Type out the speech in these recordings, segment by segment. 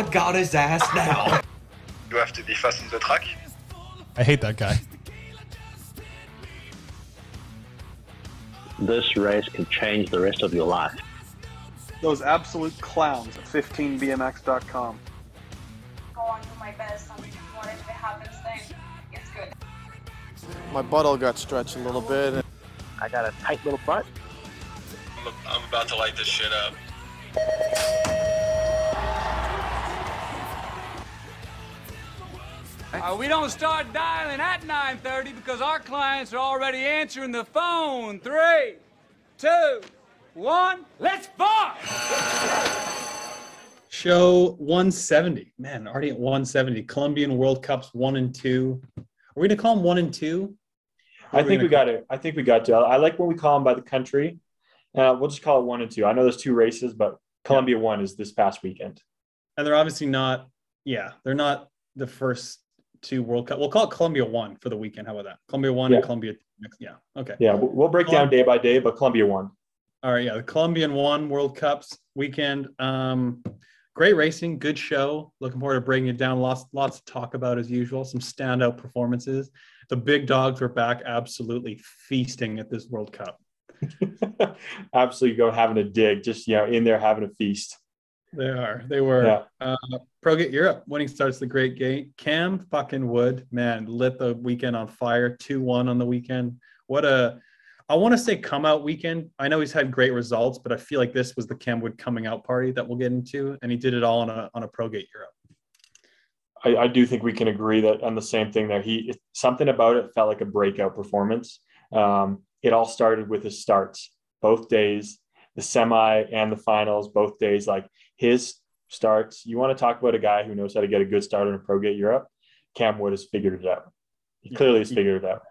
I got his ass now. You have to be fast in the track. I hate that guy. This race could change the rest of your life. Those absolute clowns at 15bmx.com. go on to my best and whatever happens then, it's good. My butthole got stretched a little bit. I got a tight little butt. I'm, I'm about to light this shit up. Uh, we don't start dialing at 9:30 because our clients are already answering the phone. Three, two, one. Let's fire! Show 170. Man, already at 170. Colombian World Cups one and two. Are we gonna call them one and two? I think we got it. I think we got to. I like when we call them by the country. Uh, we'll just call it one and two. I know there's two races, but Colombia one is this past weekend. And they're obviously not. Yeah, they're not the first two World Cup. We'll call it Colombia one for the weekend. How about that? Colombia one and Yeah. Colombia. Yeah. Okay. Yeah, we'll break down day by day, but Colombia one. All right, yeah, the Colombian one World Cups weekend. Um, great racing, good show. Looking forward to breaking it down. Lots, lots to talk about as usual. Some standout performances. The big dogs were back, absolutely feasting at this World Cup. Absolutely go having a dig, just you know, in there having a feast. They are. They were. Yeah. Uh, ProGate Europe winning starts the great gate. Cam fucking Wood, man, lit the weekend on fire. Two one on the weekend. What a. I want to say come out weekend. I know he's had great results, but I feel like this was the Cam Wood coming out party that we'll get into, and he did it all on a on a ProGate Europe. I, I do think we can agree that on the same thing there. He something about it felt like a breakout performance. Um, it all started with his starts, both days, the semi and the finals, both days. Like his starts, you want to talk about a guy who knows how to get a good start in a Pro Gate Europe. Cam Wood has figured it out. He clearly has figured it out.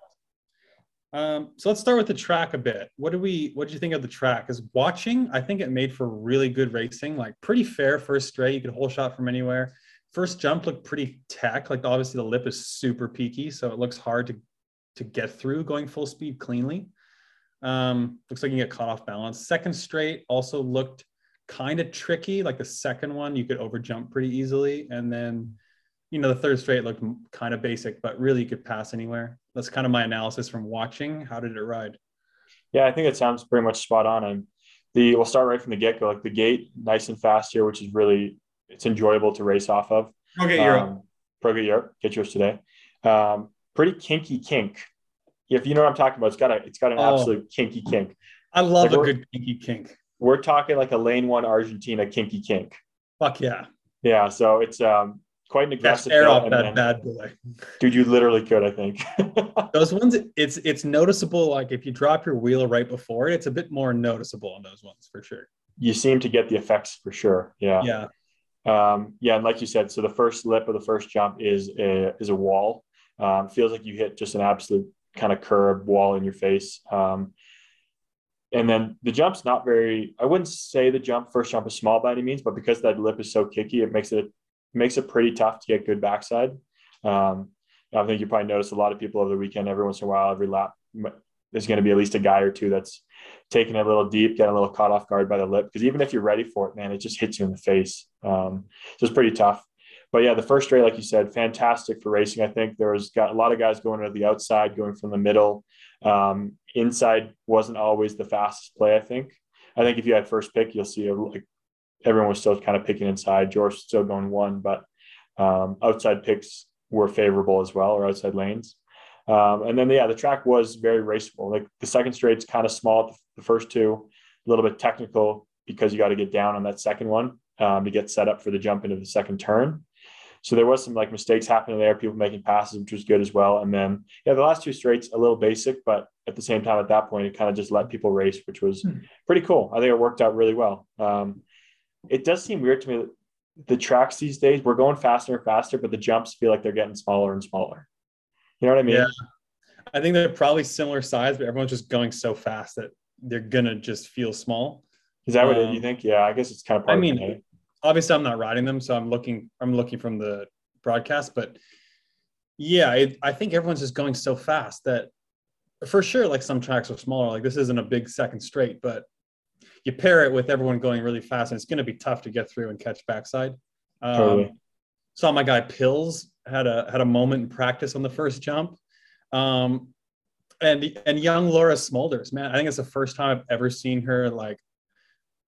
Um, so let's start with the track a bit. What do we? What did you think of the track? Is watching? I think it made for really good racing. Like pretty fair first straight. You could whole shot from anywhere. First jump looked pretty tech. Like obviously the lip is super peaky, so it looks hard to to get through going full speed cleanly. Um, looks like you get caught off balance. Second straight also looked kind of tricky. Like the second one, you could over jump pretty easily, and then you know the third straight looked kind of basic, but really you could pass anywhere. That's kind of my analysis from watching. How did it ride? Yeah, I think it sounds pretty much spot on. And the we'll start right from the get go. Like the gate, nice and fast here, which is really it's enjoyable to race off of. Okay, um, Pro Gate Europe, get yours today. Um, pretty kinky kink. If you know what I'm talking about, it's got a it's got an Oh. absolute kinky kink. I love like a good kinky kink. We're talking like a lane one Argentina kinky kink. Fuck yeah. Yeah, so it's um quite an aggressive air off that then- bad boy. dude. You literally could, I think. Those ones, it's it's noticeable. Like if you drop your wheel right before it, it's a bit more noticeable on those ones for sure. you seem to get the effects for sure. Yeah. Yeah. Um, yeah, and like you said, so the first lip of the first jump is a is a wall. Um, feels like you hit just an absolute kind of curb wall in your face. Um, and then the jump's not very. I wouldn't say the jump first jump is small by any means, but because that lip is so kicky, it makes it makes it pretty tough to get good backside. Um, I think you probably noticed a lot of people over the weekend. Every once in a while, every lap, there's going to be at least a guy or two that's taking it a little deep, getting a little caught off guard by the lip. Because even if you're ready for it, man, it just hits you in the face. Um, so it's pretty tough. But yeah, the first straight, like you said, fantastic for racing. I think there was got a lot of guys going to the outside, going from the middle. Um, inside wasn't always the fastest play. I think. I think if you had first pick, you'll see a, like everyone was still kind of picking inside. George still going one, but um, outside picks were favorable as well, or outside lanes. Um, and then yeah, the track was very raceable. Like the second straight's kind of small. The first two, a little bit technical because you got to get down on that second one um, to get set up for the jump into the second turn. So there was some like mistakes happening there, people making passes, which was good as well. And then yeah, the last two straights a little basic, but at the same time, at that point, it kind of just let people race, which was pretty cool. I think it worked out really well. Um, it does seem weird to me that the tracks these days we're going faster and faster, but the jumps feel like they're getting smaller and smaller. You know what I mean? Yeah. I think they're probably similar size, but everyone's just going so fast that they're gonna just feel small. Is that what Um, you think? Yeah, I guess it's kind of I mean? Obviously I'm not riding them, so I'm looking I'm looking from the broadcast, but yeah, I, I think everyone's just going so fast that for sure, like some tracks are smaller. Like this isn't a big second straight, but you pair it with everyone going really fast, and it's going to be tough to get through and catch backside. Um, Totally. Saw my guy Pills had a had a moment in practice on the first jump. Um, and and young Laura Smulders, man, I think it's the first time I've ever seen her like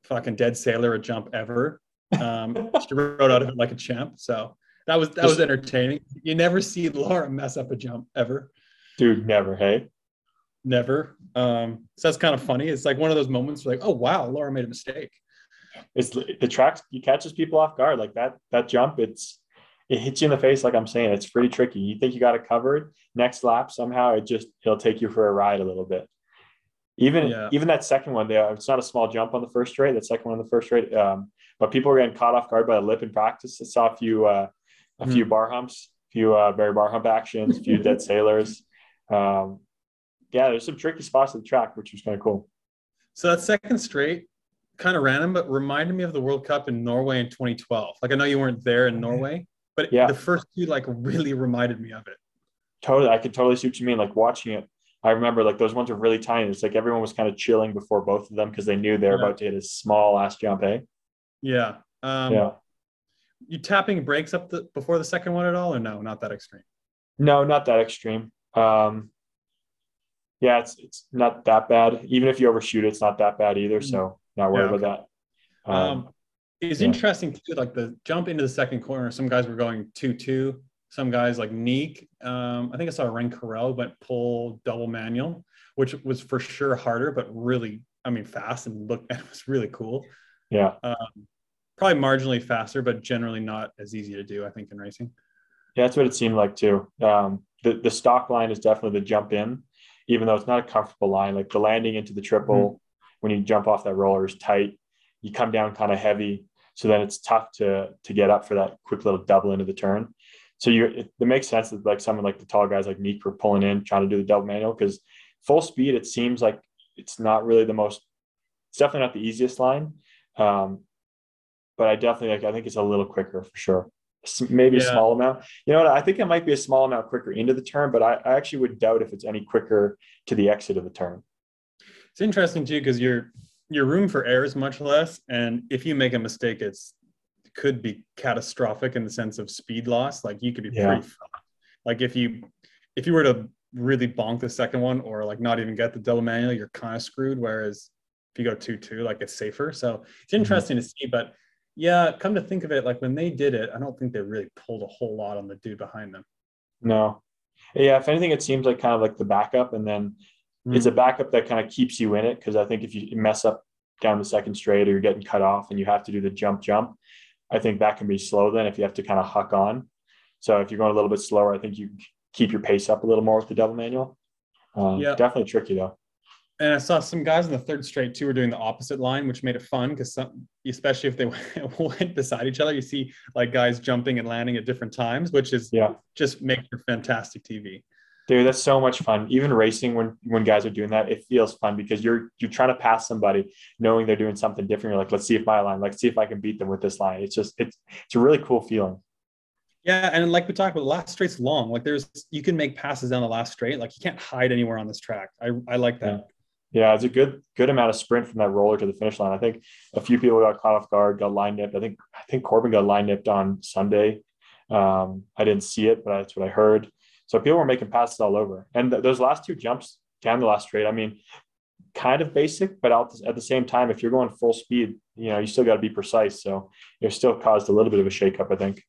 fucking dead sailor a jump ever. Um, she rode out of it like a champ. So that was that was entertaining. You never see Laura mess up a jump ever. Dude, never. Hey. Never. Um, so that's kind of funny. It's like one of those moments where like, oh wow, Laura made a mistake. It's the track you catches people off guard like that. That jump, it's it hits you in the face. Like I'm saying, it's pretty tricky. You think you got it covered. Next lap, somehow it just it'll take you for a ride a little bit. Even Yeah. even that second one there, it's not a small jump on the first straight. That second one on the first straight, um, but people were getting caught off guard by a lip in practice. I saw a few uh, a few bar humps, a few uh, very bar hump actions, a few dead sailors. Um, yeah, there's some tricky spots at the track, which was kind of cool. So that second straight, kind of random, but reminded me of the World Cup in Norway in 2012. Like I know you weren't there in Norway, but Yeah. the first two like really reminded me of it. Totally, I could totally see what you mean. Like watching it, I remember like those ones were really tiny. It's like everyone was kind of chilling before both of them because they knew they were Yeah. about to hit a small last jump. Eh? Yeah. Um, yeah. You tapping brakes up the before the second one at all, or no? Not that extreme. No, not that extreme. Um, yeah, it's it's not that bad. Even if you overshoot it, it's not that bad either. So not worried Yeah, about that. Um, it's yeah. interesting too, like the jump into the second corner. Some guys were going two two. Some guys like Niek. Um, I think I saw Ren Carell went pull double manual, which was for sure harder, but really, I mean, fast and looked. It was really cool. yeah, Um, probably marginally faster, but generally not as easy to do. I think in racing. yeah, that's what it seemed like too. Um, the the stock line is definitely the jump in, even though it's not a comfortable line. Like the landing into the triple when you jump off that roller is tight. You come down kind of heavy, so then it's tough to to get up for that quick little double into the turn. So you it, it makes sense that like someone like the tall guys like Niek were pulling in, trying to do the double manual because full speed it seems like it's not really the most. It's definitely not the easiest line, um, but I definitely like I think it's a little quicker for sure. Maybe a small amount. You know what? I think it might be a small amount quicker into the turn, but I, I actually would doubt if it's any quicker to the exit of the turn. It's interesting too because your your room for error is much less, and if you make a mistake, it's it could be catastrophic in the sense of speed loss. Like you could be Yeah. pretty fucked. Like if you if you were to really bonk the second one or like not even get the double manual, you're kind of screwed. Whereas if you go two two, like it's safer. So it's mm-hmm. interesting to see. But yeah, come to think of it, like when they did it, I don't think they really pulled a whole lot on the dude behind them. No. Yeah, if anything, it seems like kind of like the backup, and then it's a backup that kind of keeps you in it. Because I think if you mess up down the second straight or you're getting cut off and you have to do the jump jump, I think that can be slow then if you have to kind of huck on. So if you're going a little bit slower, I think you keep your pace up a little more with the double manual. Um, Yeah. Definitely tricky though. And I saw some guys in the third straight too were doing the opposite line, which made it fun because some, especially if they went, beside each other, you see like guys jumping and landing at different times, which is Yeah. just makes for fantastic TV. Dude, that's so much fun. Even racing, when when guys are doing that, it feels fun because you're you're trying to pass somebody, knowing they're doing something different. You're like, let's see if my line, like, see if I can beat them with this line. It's just it's it's a really cool feeling. Yeah, and like we talked about, the last straight's long. Like there's you can make passes down the last straight. Like you can't hide anywhere on this track. I I like that. Yeah, it's a good good amount of sprint from that roller to the finish line. I think a few people got caught off guard, got line nipped. I think I think Corben got line nipped on Sunday. Um, I didn't see it, but that's what I heard. So people were making passes all over, and th- those last two jumps down the last straight. I mean, kind of basic, but at the same time, if you're going full speed, you know, you still got to be precise. So it still caused a little bit of a shakeup, I think.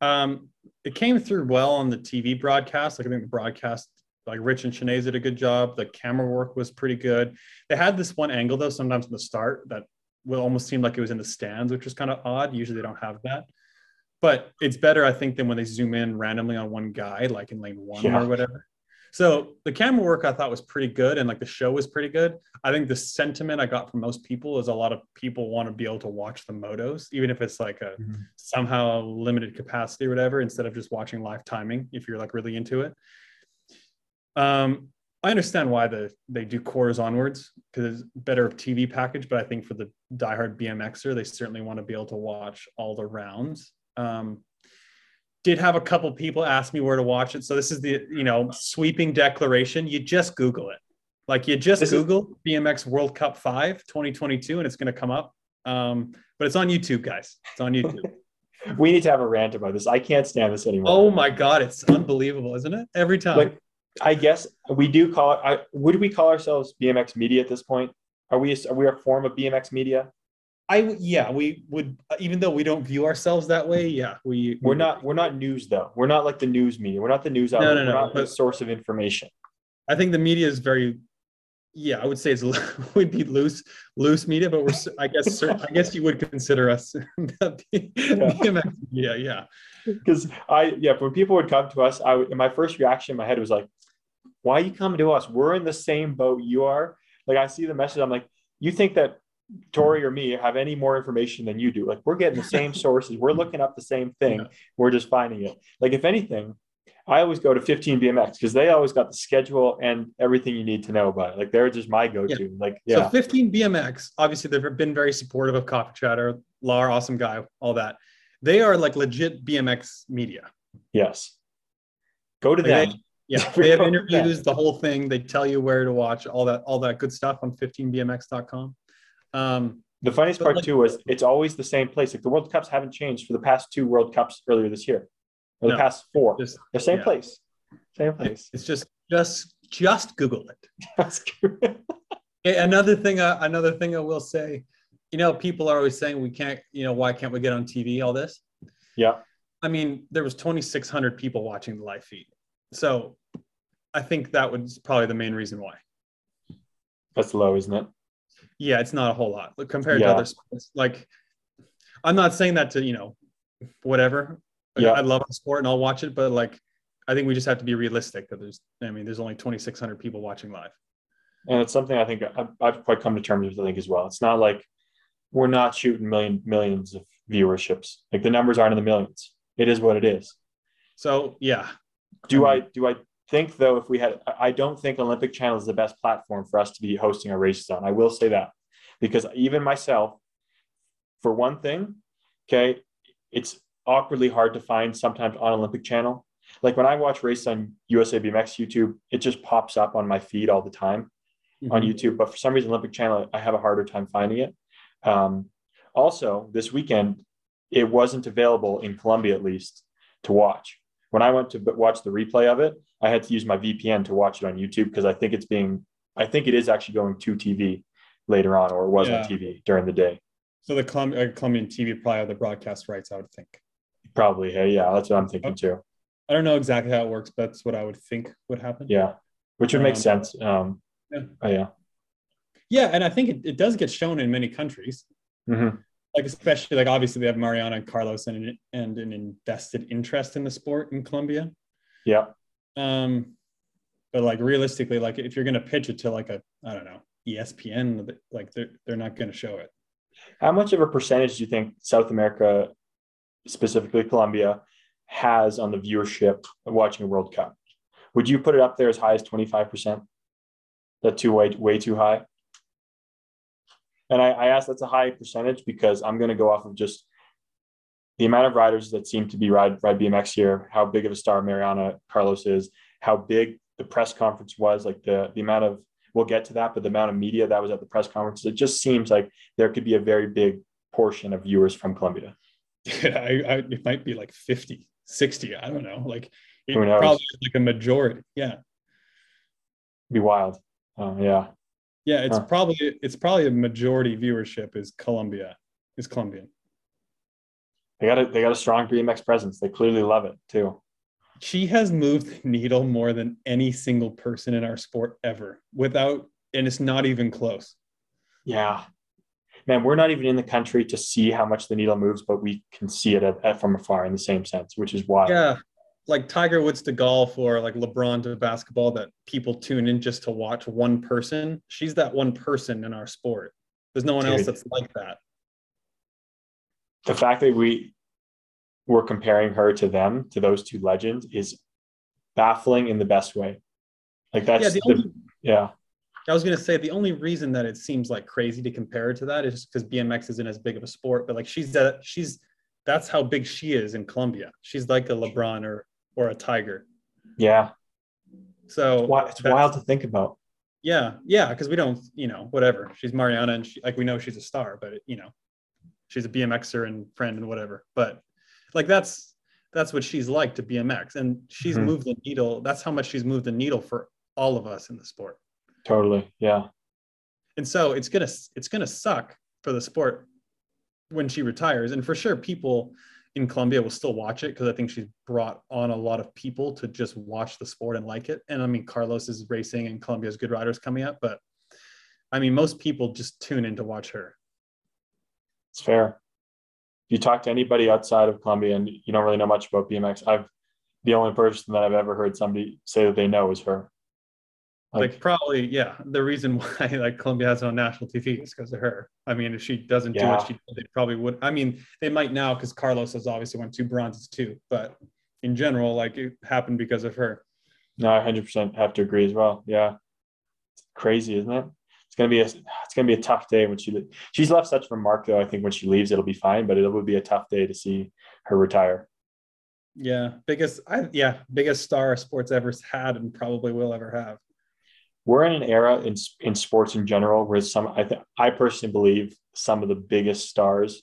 Um, it came through well on the TV broadcast. Like I think the broadcast, like Rich and Shanae did a good job. The camera work was pretty good. They had this one angle though, sometimes in the start that will almost seem like it was in the stands, which was kind of odd. Usually they don't have that. But it's better, I think, than when they zoom in randomly on one guy, like in lane one Yeah. or whatever. So the camera work I thought was pretty good, and like the show was pretty good. I think the sentiment I got from most people is a lot of people want to be able to watch the motos, even if it's like a mm-hmm. somehow limited capacity or whatever, instead of just watching live timing if you're like really into it. Um, I understand why the they do quarters onwards because it's better TV package, but I think for the diehard BMXer, they certainly want to be able to watch all the rounds. Um, did have a couple people ask me where to watch it. So this is the you know sweeping declaration. You just Google it. Like you just This is- Google BMX World Cup 5 2022 and it's going to come up. Um, but it's on YouTube, guys. It's on YouTube. we need to have a rant about this. I can't stand this anymore. Oh my god, it's unbelievable, isn't it? Every time. like I guess we do call it. I, would we call ourselves BMX Media at this point? Are we? Are we a form of BMX Media? I yeah, we would even though we don't view ourselves that way. Yeah, we We're we- not. We're not news though. We're not like the news media. We're not the news No, outlet. no, we're no, not the source of information. I think the media is very. Yeah, I would say it's would be loose loose media, but we're I guess I guess you would consider us BMX media. Yeah, Because I yeah, when people would come to us, I would, my first reaction in my head was like, "Why you come to us? We're in the same boat you are." Like I see the message, I'm like, "You think that Tori or me have any more information than you do? Like we're getting the same sources, we're looking up the same thing, Yeah. we're just finding it. Like if anything." I always go to 15 BMX because they always got the schedule and everything you need to know about it. Like they're just my go-to. Like yeah, So 15 BMX, obviously they've been very supportive of Coffee Chatter, Lar, awesome guy, all that. They are like legit BMX media. yes. Go to Like, them. Yeah, they have interviews, the whole thing. They tell you where to watch, all that, all that good stuff on 15bmx.com. Um, The funniest part like- too was it's always the same place. Like the World Cups haven't changed for the past two World Cups earlier this year, or the No, past four. just the same yeah. place, same place. it's just, just, just Google it. That's good. Another thing, uh, another thing I will say, you know, people are always saying we can't, you know, why can't we get on TV? All this. yeah, I mean, there was 2,600 people watching the live feed, so I think that was probably the main reason why. that's low, isn't it? Yeah, it's not a whole lot compared Yeah. to other sports. Like, I'm not saying that to you know, whatever. Like, Yeah. I love the sport and I'll watch it, but like, I think we just have to be realistic that there's. I mean, there's only 2,600 people watching live. And it's something I think I've, I've quite come to terms with. I think as well. It's not like we're not shooting million millions of viewerships. Like the numbers aren't in the millions. It is what it is. So yeah, Do I I do I think though if we had I don't think Olympic Channel is the best platform for us to be hosting our races on. I will say that because even myself, for one thing, okay, it's awkwardly hard to find sometimes on Olympic Channel. Like when I watch races on USA BMX YouTube, it just pops up on my feed all the time on Mhm. YouTube. But for some reason, Olympic Channel, I have a harder time finding it. Um, also, this weekend, it wasn't available in Colombia at least to watch. When I went to watch the replay of it, I had to use my VPN to watch it on YouTube because I think it's being, I think it is actually going to TV later on, or it was Yeah. on TV during the day. So the Colum- uh, Colombian TV probably have the broadcast rights. I would think. Probably, hey, yeah, that's what I'm thinking too. I don't know exactly how it works, but that's what I would think would happen. Yeah, which would make Um, sense. Um, yeah. oh, yeah. Yeah, and I think it, it does get shown in many countries. Mhm. Like especially like obviously they have Mariana and Carlos and and an invested interest in the sport in Colombia. Yeah. Um, but like realistically, like if you're gonna pitch it to like a I don't know ESPN, like they're they're not gonna show it. How much of a percentage do you think South America, specifically Colombia, has on the viewership of watching a World Cup? Would you put it up there as high as 25%? That too way way too high? And I, I ask that's a high percentage because I'm going to go off of just the amount of riders that seem to be ride ride BMX here, how big of a star Mariana Carlos is, how big the press conference was, like the the amount of we'll get to that, but the amount of media that was at the press conference, it just seems like there could be a very big portion of viewers from Colombia. I, I it might be like 50, 60. I don't know. Like it Who knows? probably like a majority. Yeah. be wild. Uh, yeah. Yeah, it's Huh. probably it's probably a majority viewership is Colombia, is Colombian. They got a they got a strong BMX presence. They clearly love it too. She has moved the needle more than any single person in our sport ever, without and it's not even close. Yeah. Man, we're not even in the country to see how much the needle moves, but we can see it at, at- from afar in the same sense, which is wild. Yeah. Like Tiger Woods to golf or like LeBron to basketball that people tune in just to watch one person. She's that one person in our sport. There's no one else that's like that. The fact that we were comparing her to them, to those two legends, is baffling in the best way. Like that's yeah, the, the only, yeah. I was gonna say the only reason that it seems like crazy to compare her to that is because BMX isn't as big of a sport, but like she's that she's that's how big she is in Colombia. She's like a LeBron or or a Tiger. Yeah. So it's wild to think about. Yeah, yeah, because we don't, you know, whatever. She's Mariana, and she, like we know she's a star, but you know, she's a BMXer and friend and whatever. But Like that's that's what she's like to BMX, and she's Mhm. moved the needle. That's how much she's moved the needle for all of us in the sport. Totally. Yeah. And so it's gonna it's gonna suck for the sport when she retires, and for sure people in Colombia will still watch it because I think she's brought on a lot of people to just watch the sport and like it. And I mean, Carlos is racing and Colombia's good riders coming up, but I mean, most people just tune in to watch her. It's fair. If you talk to anybody outside of Colombia and you don't really know much about BMX, I've the only person that I've ever heard somebody say that they know is her. Like, probably, yeah. The reason why like Colombia has it on national TV is because of her. I mean, if she doesn't do Yeah. what she did, they probably would. I mean, they might now because Carlos has obviously won two bronzes too. But in general, like it happened because of her. No, I 100% have to agree as well. Yeah. It's crazy, isn't it? It's going to be a it's to be a tough day when she she's left such a remark though. I think when she leaves it'll be fine, but it would be a tough day to see her retire. Yeah, biggest, I yeah, biggest star sports ever had and probably will ever have. We're in an era in in sports in general where some I th- I personally believe some of the biggest stars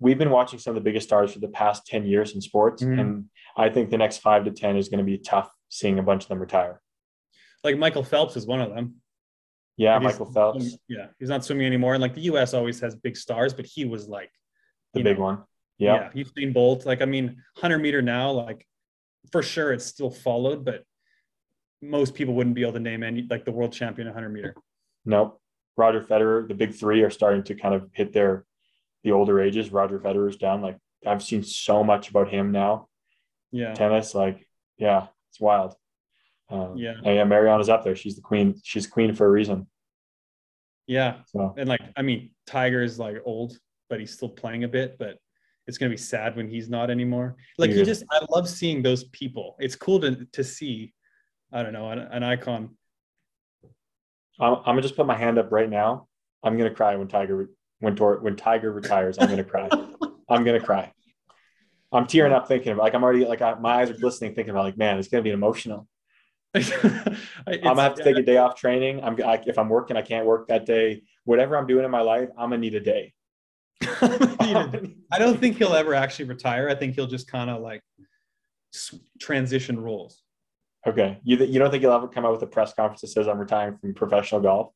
we've been watching some of the biggest stars for the past 10 years in sports Mhm. and I think the next 5 to 10 is going to be tough seeing a bunch of them retire. Like Michael Phelps is one of them. Yeah, Michael Phelps, Yeah, he's not swimming anymore. And like the U.S. always has big stars, but he was like the big know, one. Yeah. yeah, Usain Bolt. Like, I mean, 100 meter now, like for sure it's still followed, but most people wouldn't be able to name any like the world champion 100 meter. Nope. Roger Federer, the big three are starting to kind of hit their the older ages. Roger Federer's down. Like I've seen so much about him now. Yeah. Tennis, like, yeah, it's wild. Um, Yeah. and yeah, Mariana's up there. She's the queen. She's queen for a reason. Yeah. So And like, I mean, Tiger is like old, but he's still playing a bit, but it's gonna be sad when he's not anymore. Like you just I love seeing those people. It's cool to to see, I don't know, an, an icon. I'm, I'm gonna just put my hand up right now. I'm gonna cry when Tiger when Tor, when Tiger retires. I'm gonna cry. I'm gonna cry. I'm tearing up thinking about like I'm already like I, my eyes are glistening thinking about like man it's gonna be emotional. I'm gonna have to take a day off training. I'm I, if I'm working I can't work that day. Whatever I'm doing in my life, I'm gonna need a day. I don't think he'll ever actually retire. I think he'll just kind of like transition roles. Okay, you you don't think he'll ever come out with a press conference that says I'm retiring from professional golf?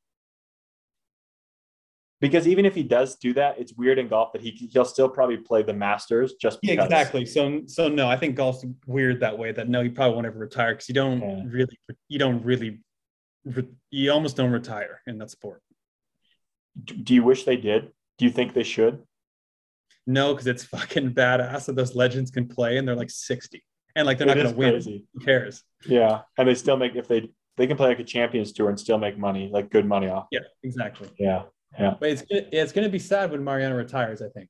Because even if he does do that, it's weird in golf that he he'll still probably play the Masters just because. Yeah, exactly. So, so no, I think golf's weird that way. That no, you probably won't ever retire because you don't Yeah. really, you don't really, you almost don't retire in that sport. Do do you wish they did? Do you think they should? No, because it's fucking badass that those legends can play and they're like sixty and like they're not going to win. Who cares? Yeah, and they still make if they they can play like a Champions Tour and still make money, like good money off. Yeah, exactly. Yeah, yeah, But it's it's going to be sad when Mariana retires. I think.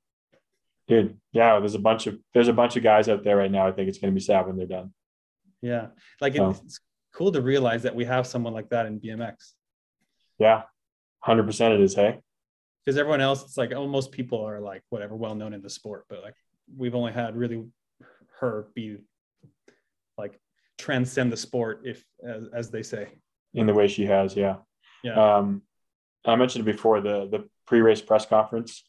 dude. Yeah, there's a bunch of there's a bunch of guys out there right now. I think it's going to be sad when they're done. Yeah, like Oh. it's cool to realize that we have someone like that in BMX. Yeah, hundred percent. It is. Hey, because everyone else it's like oh most people are like whatever well known in the sport but like we've only had really her be like transcend the sport if as, as they say in the way she has. Yeah. yeah Um, I mentioned before the the pre-race press conference.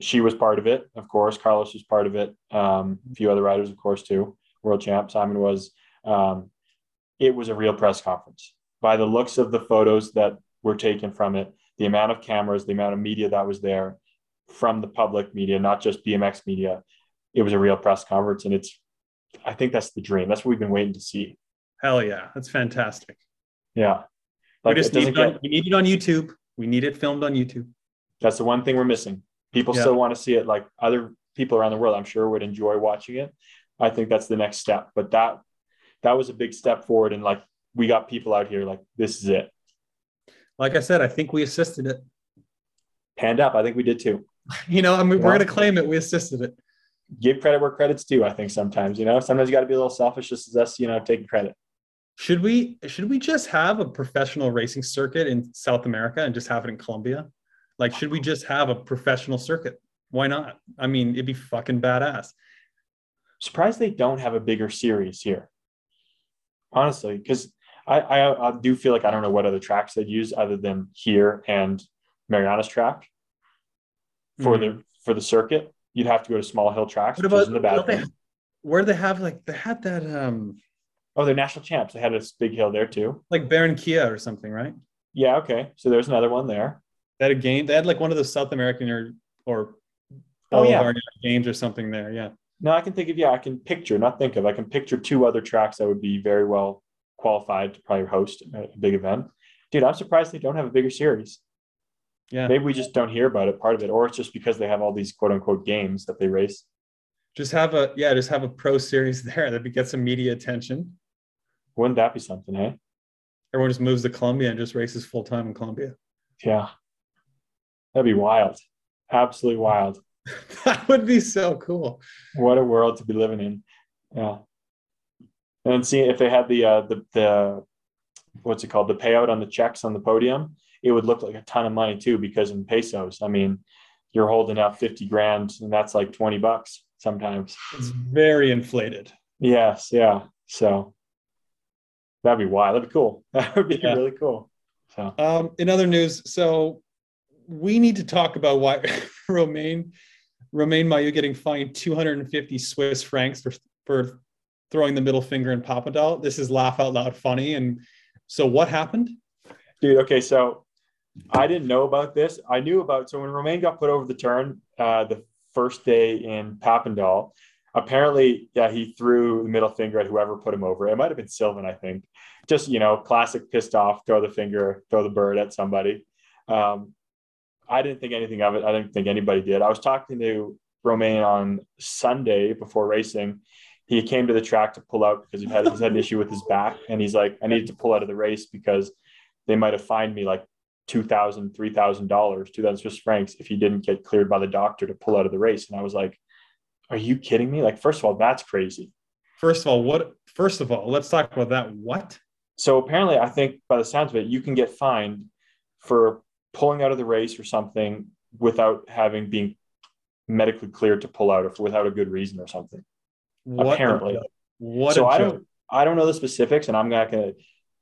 She was part of it, of course. Carlos was part of it. Um, a few other riders, of course, too. World champ Simon was. Um, it was a real press conference. By the looks of the photos that were taken from it, the amount of cameras, the amount of media that was there from the public media, not just BMX media, it was a real press conference, and it's. I think that's the dream. That's what we've been waiting to see. hell yeah that's fantastic Yeah, like we just need it, on, get. we need it on youtube we need it filmed on youtube That's the one thing we're missing. People Yeah. still want to see it. Like other people around the world, I'm sure would enjoy watching it. I think that's the next step. But that that was a big step forward, and like we got people out here like this is it. like i said i think we assisted it Panned up. I think we did too. you know I mean, we're going to claim it we assisted it Give credit where credit's due. I think sometimes you know sometimes you got to be a little selfish, just as us, you know, taking credit. should we should we just have a professional racing circuit in south america and just have it in colombia like should we just have a professional circuit why not i mean it'd be fucking badass surprised they don't have a bigger series here. Honestly, because I, I I do feel like I don't know what other tracks they'd use other than here and Mariana's track for the mm-hmm. for the circuit. You'd have to go to small hill tracks, What which about the bad they- thing. where they have like they had that um Oh, they're national champs. They had a big hill there too. like Barranquilla or something, right? Yeah, okay. So there's another one there. They had a game. They had like one of those South American or or Oh, yeah. Games or something there. Yeah. No, I can think of yeah, I can picture, not think of. I can picture two other tracks that would be very well qualified to probably host a big event. Dude, I'm surprised they don't have a bigger series. Yeah. Maybe we just don't hear about it, part of it, or it's just because they have all these quote unquote games that they race. Just have a yeah, just have a pro series there that get some media attention. Wouldn't that be something, hey? Everyone just moves to Colombia and just races full time in Colombia. Yeah. That'd be wild. Absolutely wild. that would be so cool. What a world to be living in. Yeah. And see if they had the uh the the what's it called? The payout on the checks on the podium, it would look like a ton of money too, because in pesos, I mean, you're holding out 50 grand and that's like 20 bucks sometimes. It's very inflated. Yes, yeah. So that'd be wild. That'd be cool. That would be Yeah. really cool. So Um, in other news, so we need to talk about why Romain Romain Mahieu getting fined 250 Swiss francs for for throwing the middle finger in Papendal. This is laugh out loud funny. And so what happened? dude, okay, so I didn't know about this. I knew about so when Romain got put over the turn uh the first day in Papendal, apparently, yeah, he threw the middle finger at whoever put him over. It might have been Sylvain, I think. Just you know, classic pissed off, throw the finger, throw the bird at somebody. Um, I didn't think anything of it. I didn't think anybody did. I was talking to Romain on Sunday before racing. He came to the track to pull out because he had he's had an issue with his back, and he's like, I needed to pull out of the race because they might have fined me like two thousand, three thousand dollars, two thousand Swiss francs if he didn't get cleared by the doctor to pull out of the race. And I was like, Are you kidding me? Like, first of all, that's crazy. First of all, what first of all, let's talk about that. What? So apparently, I think by the sounds of it, you can get fined for pulling out of the race or something without having been medically cleared to pull out, or without a good reason or something. What apparently. What so I don't, I don't know the specifics, and I'm not to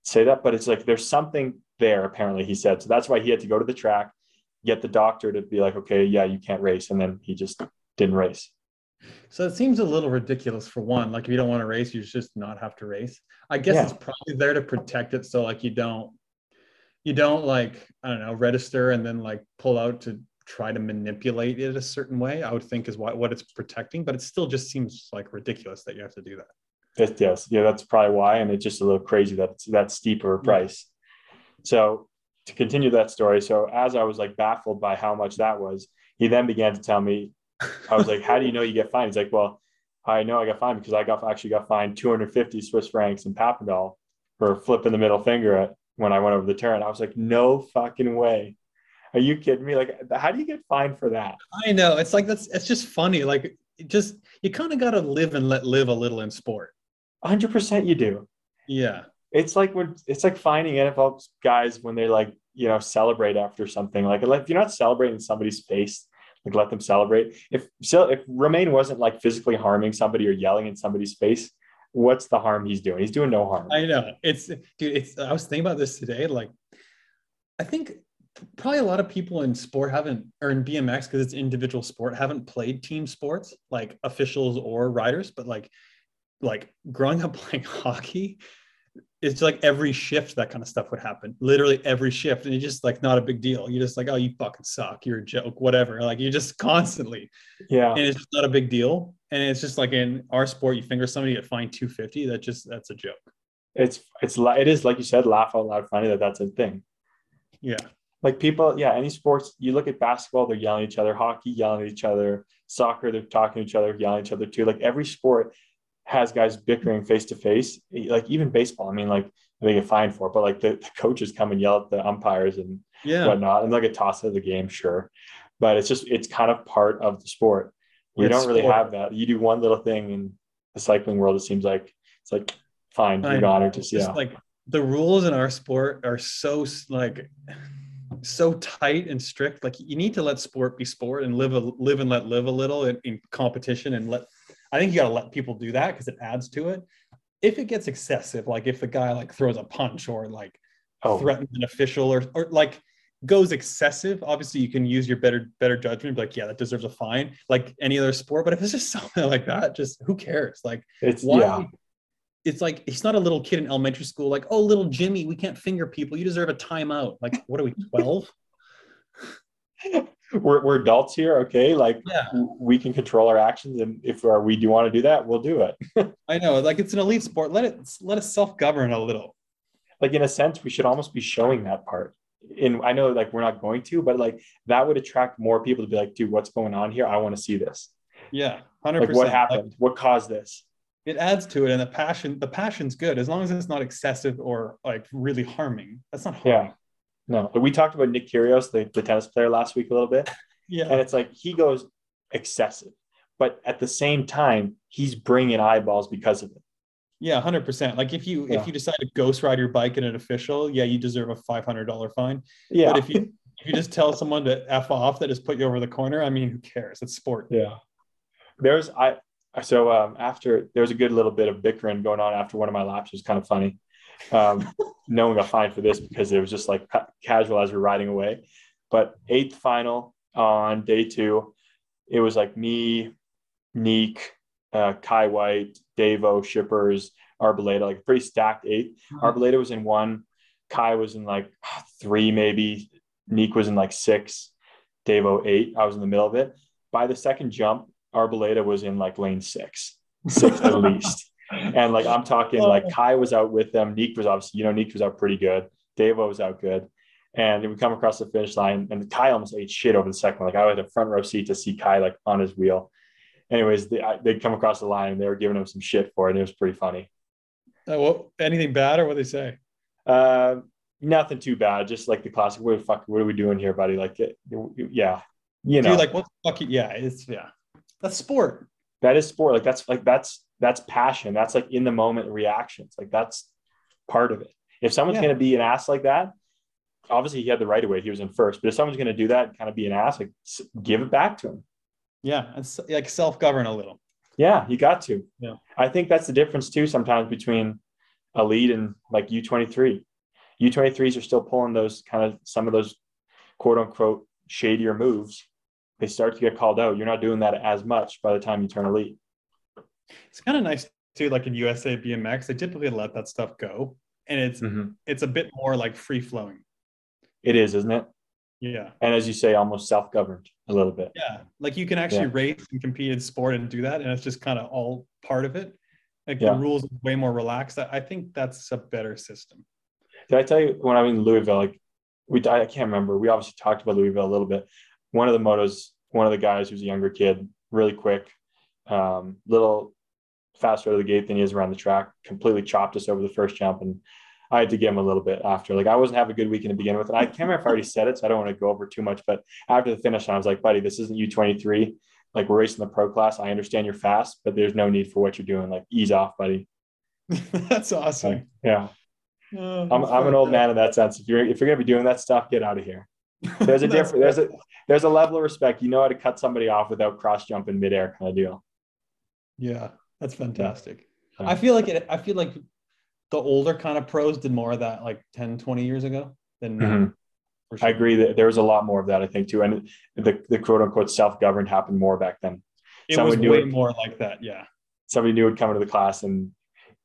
say that, but it's like there's something there. Apparently, he said so. That's why he had to go to the track, get the doctor to be like, okay, yeah, you can't race, and then he just didn't race. So it seems a little ridiculous for one. Like if you don't want to race, you just not have to race. I guess Yeah. it's probably there to protect it, so like you don't, you don't like I don't know register and then like pull out to try to manipulate it a certain way. I would think is what what it's protecting, but it still just seems like ridiculous that you have to do that. It, yes, yeah, that's probably why, and it's just a little crazy that it's that steeper price. So to continue that story, so as I was like baffled by how much that was, he then began to tell me, I was like, "How do you know you get fined?" He's like, "Well, I know I got fined because I got actually got fined 250 Swiss francs in Papendal for flipping the middle finger at when I went over the turn." I was like, "No fucking way." Are you kidding me? Like, how do you get fined for that? I know it's like that's it's just funny. Like just you kind of got to live and let live a little in sport. 100% you do. Yeah, it's like when it's like finding NFL guys when they like you know celebrate after something like if you're not celebrating somebody's face like let them celebrate if so if Romain wasn't like physically harming somebody or yelling in somebody's face what's the harm he's doing he's doing no harm I know. It's dude, it's I was thinking about this today. Like, I think probably a lot of people in sport haven't or in BMX because it's individual sport haven't played team sports like officials or riders, but like like growing up playing hockey, it's like every shift that kind of stuff would happen. Literally every shift. And it's just like not a big deal. You're just like, oh, you fucking suck. You're a joke, whatever. Like you're just constantly yeah and it's just not a big deal. And it's just like in our sport, you finger somebody at fine 250. That just that's a joke. it's it's it is like you said laugh out loud funny that that's a thing Yeah. like people yeah any sports you look at basketball they're yelling at each other hockey yelling at each other soccer they're talking to each other yelling at each other too like every sport has guys bickering face to face like even baseball i mean like they get fined for it but like the, the coaches come and yell at the umpires and Yeah. whatnot and like a toss of the game sure but it's just it's kind of part of the sport we It's don't really sport. have that you do one little thing in the cycling world it seems like it's like fine I gone or It's just just yeah like the rules in our sport are so like so tight and strict. Like you need to let sport be sport and live a live and let live a little in, in competition and let. I think you got to let people do that because it adds to it. If it gets excessive, like if the guy like throws a punch or like oh threatens an official or or like goes excessive, obviously you can use your better better judgment, be like, yeah, that deserves a fine, like any other sport. But if it's just something like that, just who cares? Like, It's why? yeah. It's like he's not a little kid in elementary school, like, oh, little Jimmy, we can't finger people. You deserve a timeout. Like, what are we, 12? We're, we're adults here, okay? Like Yeah. we can control our actions, and if we do want to do that, we'll do it. I know, like it's an elite sport. Let it let us self-govern a little. like in a sense, we should almost be showing that part. And I know like we're not going to, but like that would attract more people to be like, dude, what's going on here? I want to see this. Yeah, hundred Like percent. what happened? what caused this? it adds to it, and the passion. The passion's good as long as it's not excessive or like really harming. That's not harming. Yeah. No, but we talked about Nick Kyrgios, the, the tennis player, last week a little bit, Yeah, and it's like he goes excessive, but at the same time, he's bringing eyeballs because of it. yeah, hundred percent. Like if you Yeah. if you decide to ghost ride your bike in an official, yeah, you deserve a five hundred dollar fine. Yeah, But if you if you just tell someone to f off that just put you over the corner, I mean, who cares? It's sport. Yeah. There's I so um after there's a good little bit of bickering going on after one of my laps. It was kind of funny. Um, no one got fined for this because it was just like ca- casual as we're riding away. But eighth final on day two, it was like me, Niek, uh, Kye Whyte, Davo, Shippers, Arboleda, like a pretty stacked 8th Arboleda was in one, Kye was in like three, maybe. Niek was in like six, Davo eight. I was in the middle of it. By the second jump, Arboleda was in like lane six, six at least. And like I'm talking like Kye was out with them. Niek was obviously, you know, Niek was out pretty good. Davo was out good. And we come across the finish line, and Kye almost ate shit over the second. one. Like I had a front row seat to see Kye like on his wheel. Anyways, they I, they'd come across the line and they were giving him some shit for it. And it was pretty funny. Uh, what, anything bad or what they say? Uh, nothing too bad. Just like the classic. What the fuck? What are we doing here, buddy? Like, it- yeah, you know, Dude, like what the fuck? Yeah, it's yeah. That's sport. that is sport. Like that's like that's that's passion. That's like in the moment reactions. Like that's part of it. If someone's Yeah. gonna be an ass like that, obviously he had the right of way. He was in first. But if someone's gonna do that, and kind of be an ass, like give it back to him. Yeah, it's like self-govern a little. Yeah, you got to. Yeah. I think that's the difference too. Sometimes between a lead and like U twenty three. U twenty threes are still pulling those kind of some of those quote unquote shadier moves. They start to get called out. You're not doing that as much by the time you turn elite. It's kind of nice too, like in USA BMX, they typically let that stuff go, and it's it's a bit more like free flowing. It is, isn't it? Yeah, And as you say, almost self governed a little bit. yeah. Like you can actually Yeah. race and compete in sport and do that, and it's just kind of all part of it. Like Yeah. the rules are way more relaxed. I I think that's a better system. Did I tell you when I was in Louisville? Like we, I can't remember. We obviously talked about Louisville a little bit. One of the motos, one of the guys who's a younger kid, really quick, um, little faster out of the gate than he is around the track. Completely chopped us over the first jump, and I had to give him a little bit after. Like I wasn't having a good weekend to begin with, and I can't remember if I already said it, so I don't want to go over too much. But after the finish, I was like, "Buddy, this isn't U twenty three. Like we're racing the pro class. I understand you're fast, but there's no need for what you're doing. Like ease off, buddy." that's awesome. Yeah. Oh, I'm, I'm an old man in that sense. If you're if you're gonna be doing that stuff, get out of here. There's a different there's a there's a level of respect. You know how to cut somebody off without cross jumping midair kind of deal. Yeah, that's fantastic. Yeah. I feel like it. I feel like the older kind of pros did more of that like 10, 20 years ago than. Mhm. for sure. I agree that there was a lot more of that, I think, too. And the, the quote unquote self governed happened more back then. It Someone was knew way it. more like that. Yeah. Somebody knew would come into the class and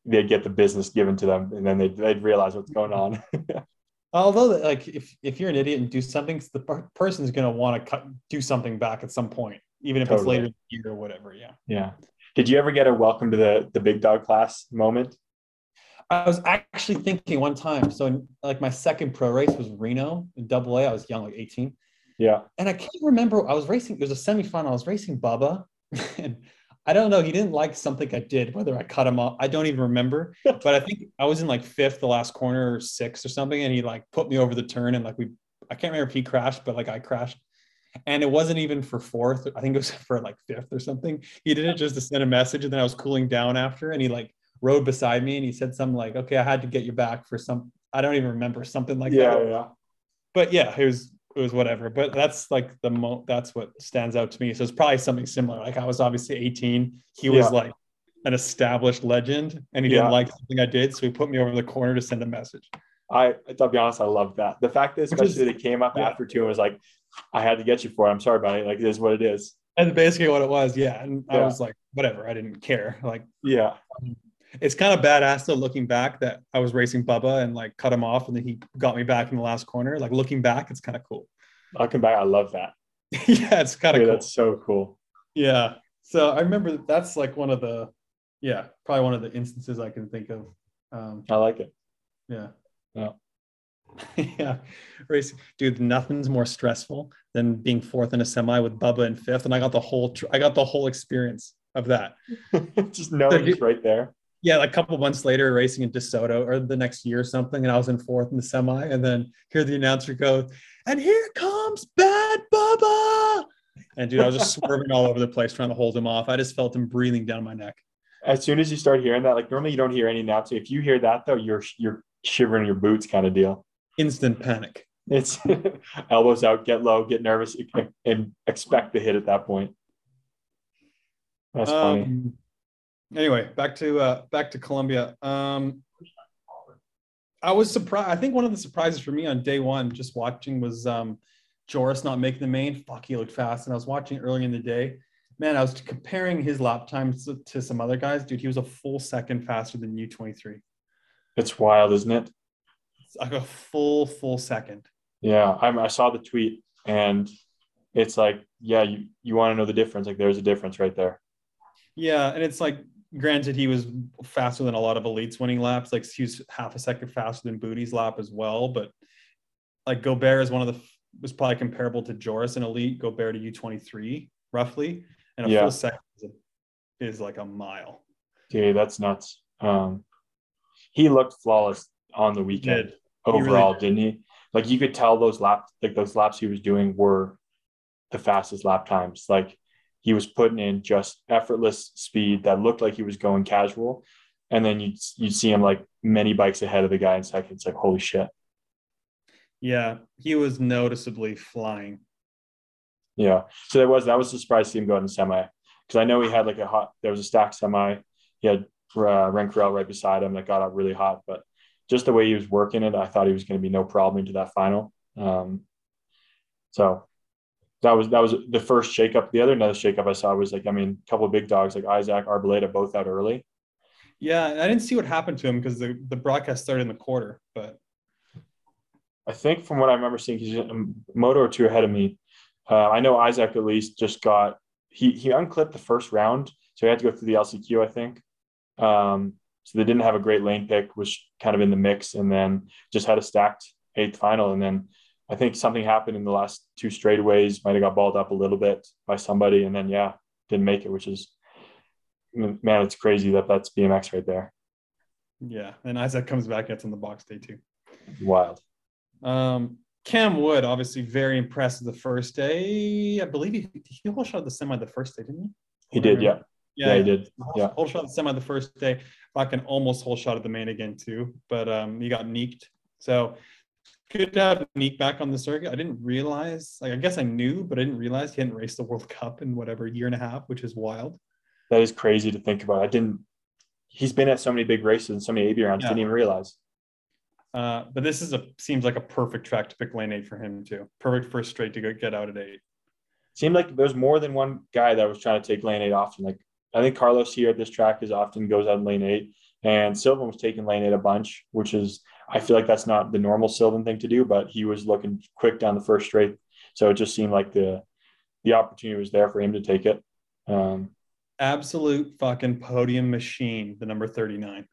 they'd get the business given to them and then they'd, they'd realize what's going on. Although, like, if if you're an idiot and do something, the per- person's gonna want to cut do something back at some point, even if it's later in the year or whatever. Yeah. yeah. Did you ever get a welcome to the, the big dog class moment? I was actually thinking one time. So, in, like, my second pro race was Reno in Double A. I was young, like 18. Yeah. and I can't remember. I was racing. It was a semifinal. I was racing Bubba, and I don't know. He didn't like something I did. Whether I cut him off, I don't even remember. But I think I was in like fifth, the last corner, or sixth or something, and he like put me over the turn, and like we, I can't remember if he crashed, but like I crashed, and it wasn't even for fourth. I think it was for like fifth or something. He did it just to send a message, and then I was cooling down after, and he like rode beside me, and he said something like, "Okay, I had to get you back for some." I don't even remember something like yeah, that yeah. but yeah, it was it was whatever. But that's like the mo that's what stands out to me. So it's probably something similar. Like I was obviously 18. He was Yeah. like an established legend and he Yeah. didn't like something I did. So he put me over the corner to send a message. I, I'll be honest, I love that. The fact that Which is- especially they came up yeah. after two and was like, I had to get you for it. I'm sorry about it. Like, it is what it is. That's basically what it was. Yeah. And I was like, whatever. I didn't care. Like, Yeah. it's kind of badass though, looking back that I was racing Bubba and like cut him off and then he got me back in the last corner. Like, looking back, it's kind of cool. Looking back, I love that. yeah. It's kind of cool. That's so cool. Yeah. So I remember that that's like one of the, yeah, probably one of the instances I can think of. Um, I like it. yeah. Yeah. yeah. Racing, dude, nothing's more stressful than being fourth in a semi with Bubba in fifth. And I got the whole, tr- I got the whole experience of that. Just knowing it's right there. Yeah. Like a couple months later, racing in DeSoto or the next year or something. And I was in fourth in the semi. And then hear the announcer go, and here comes bad Bubba. And dude, I was just swerving all over the place trying to hold him off. I just felt him breathing down my neck. As soon as you start hearing that, like normally you don't hear any announcing. If you hear that though, you're you're shivering your boots kind of deal. Instant panic. It's elbows out, get low, get nervous, and expect the hit at that point. That's funny. Um, anyway, back to uh, back to Colombia. Um, I was surprised. I think one of the surprises for me on day one, just watching, was um, Joris not making the main. Fuck, he looked fast. And I was watching early in the day. Man, I was comparing his lap times to, to some other guys. Dude, he was a full second faster than U twenty three. It's wild, isn't it? Like a full full second. Yeah, I'm, I saw the tweet, and it's like, yeah, you you want to know the difference? Like, there's a difference right there. Yeah, and it's like, granted, he was faster than a lot of elites winning laps. Like he was half a second faster than Butti's lap as well. But like Gobert is one of the was probably comparable to Joris in elite. Gobert to U twenty three roughly, and a Yeah. full second is, a, is like a mile. Dude, that's nuts. Um, he looked flawless on the weekend He really overall, did. didn't he? Like you could tell those laps, like those laps he was doing were the fastest lap times. Like he was putting in just effortless speed that looked like he was going casual, and then you you see him like many bikes ahead of the guy in second. It's like holy shit. Yeah, he was noticeably flying. Yeah. So there was that was a surprise to see him go in semi because I know he had like a hot. There was a stacked semi. He had uh, Renkrell right beside him that got up really hot, but just the way he was working it, I thought he was going to be no problem into that final. Um, so that was that was the first shakeup. The other another shakeup I saw was like I mean a couple of big dogs like Isaac Arboleda both out early. Yeah, and I didn't see what happened to him because the, the broadcast started in the quarter, but I think from what I remember seeing, he's a moto or two ahead of me. Uh, I know Isaac at least just got he he unclipped the first round, so he had to go through the LCQ, I think. Um, so they didn't have a great lane pick, was kind of in the mix, and then just had a stacked eighth final. And then I think something happened in the last two straightaways, might have got balled up a little bit by somebody, and then yeah, didn't make it, which is man, it's crazy that that's BMX right there. yeah. And Isaac comes back, gets in the box day two. Wild. Um, Cam Wood, obviously very impressive the first day. I believe he he whole shot the semi the first day, didn't he? He did, yeah. Yeah, he did. Whole, Yeah. whole shot the semi the first day. Fucking almost whole shot at the main again too, but um, he got neeked. So good to have Niek back on the circuit. I didn't realize, like I guess I knew, but I didn't realize he hadn't raced the World Cup in whatever year and a half, which is wild. That is crazy to think about. I didn't. He's been at so many big races and so many AB rounds. Yeah. Didn't even realize. Uh, but this is a seems like a perfect track to pick lane eight for him too. Perfect first straight to go get out at eight. Seemed like there's more than one guy that was trying to take lane eight often. Like I think Carlos here at this track is often goes out in lane eight, and Sylvain was taking lane eight a bunch, which is I feel like that's not the normal Sylvain thing to do, but he was looking quick down the first straight, so it just seemed like the the opportunity was there for him to take it. Um, Absolute fucking podium machine, the number 39.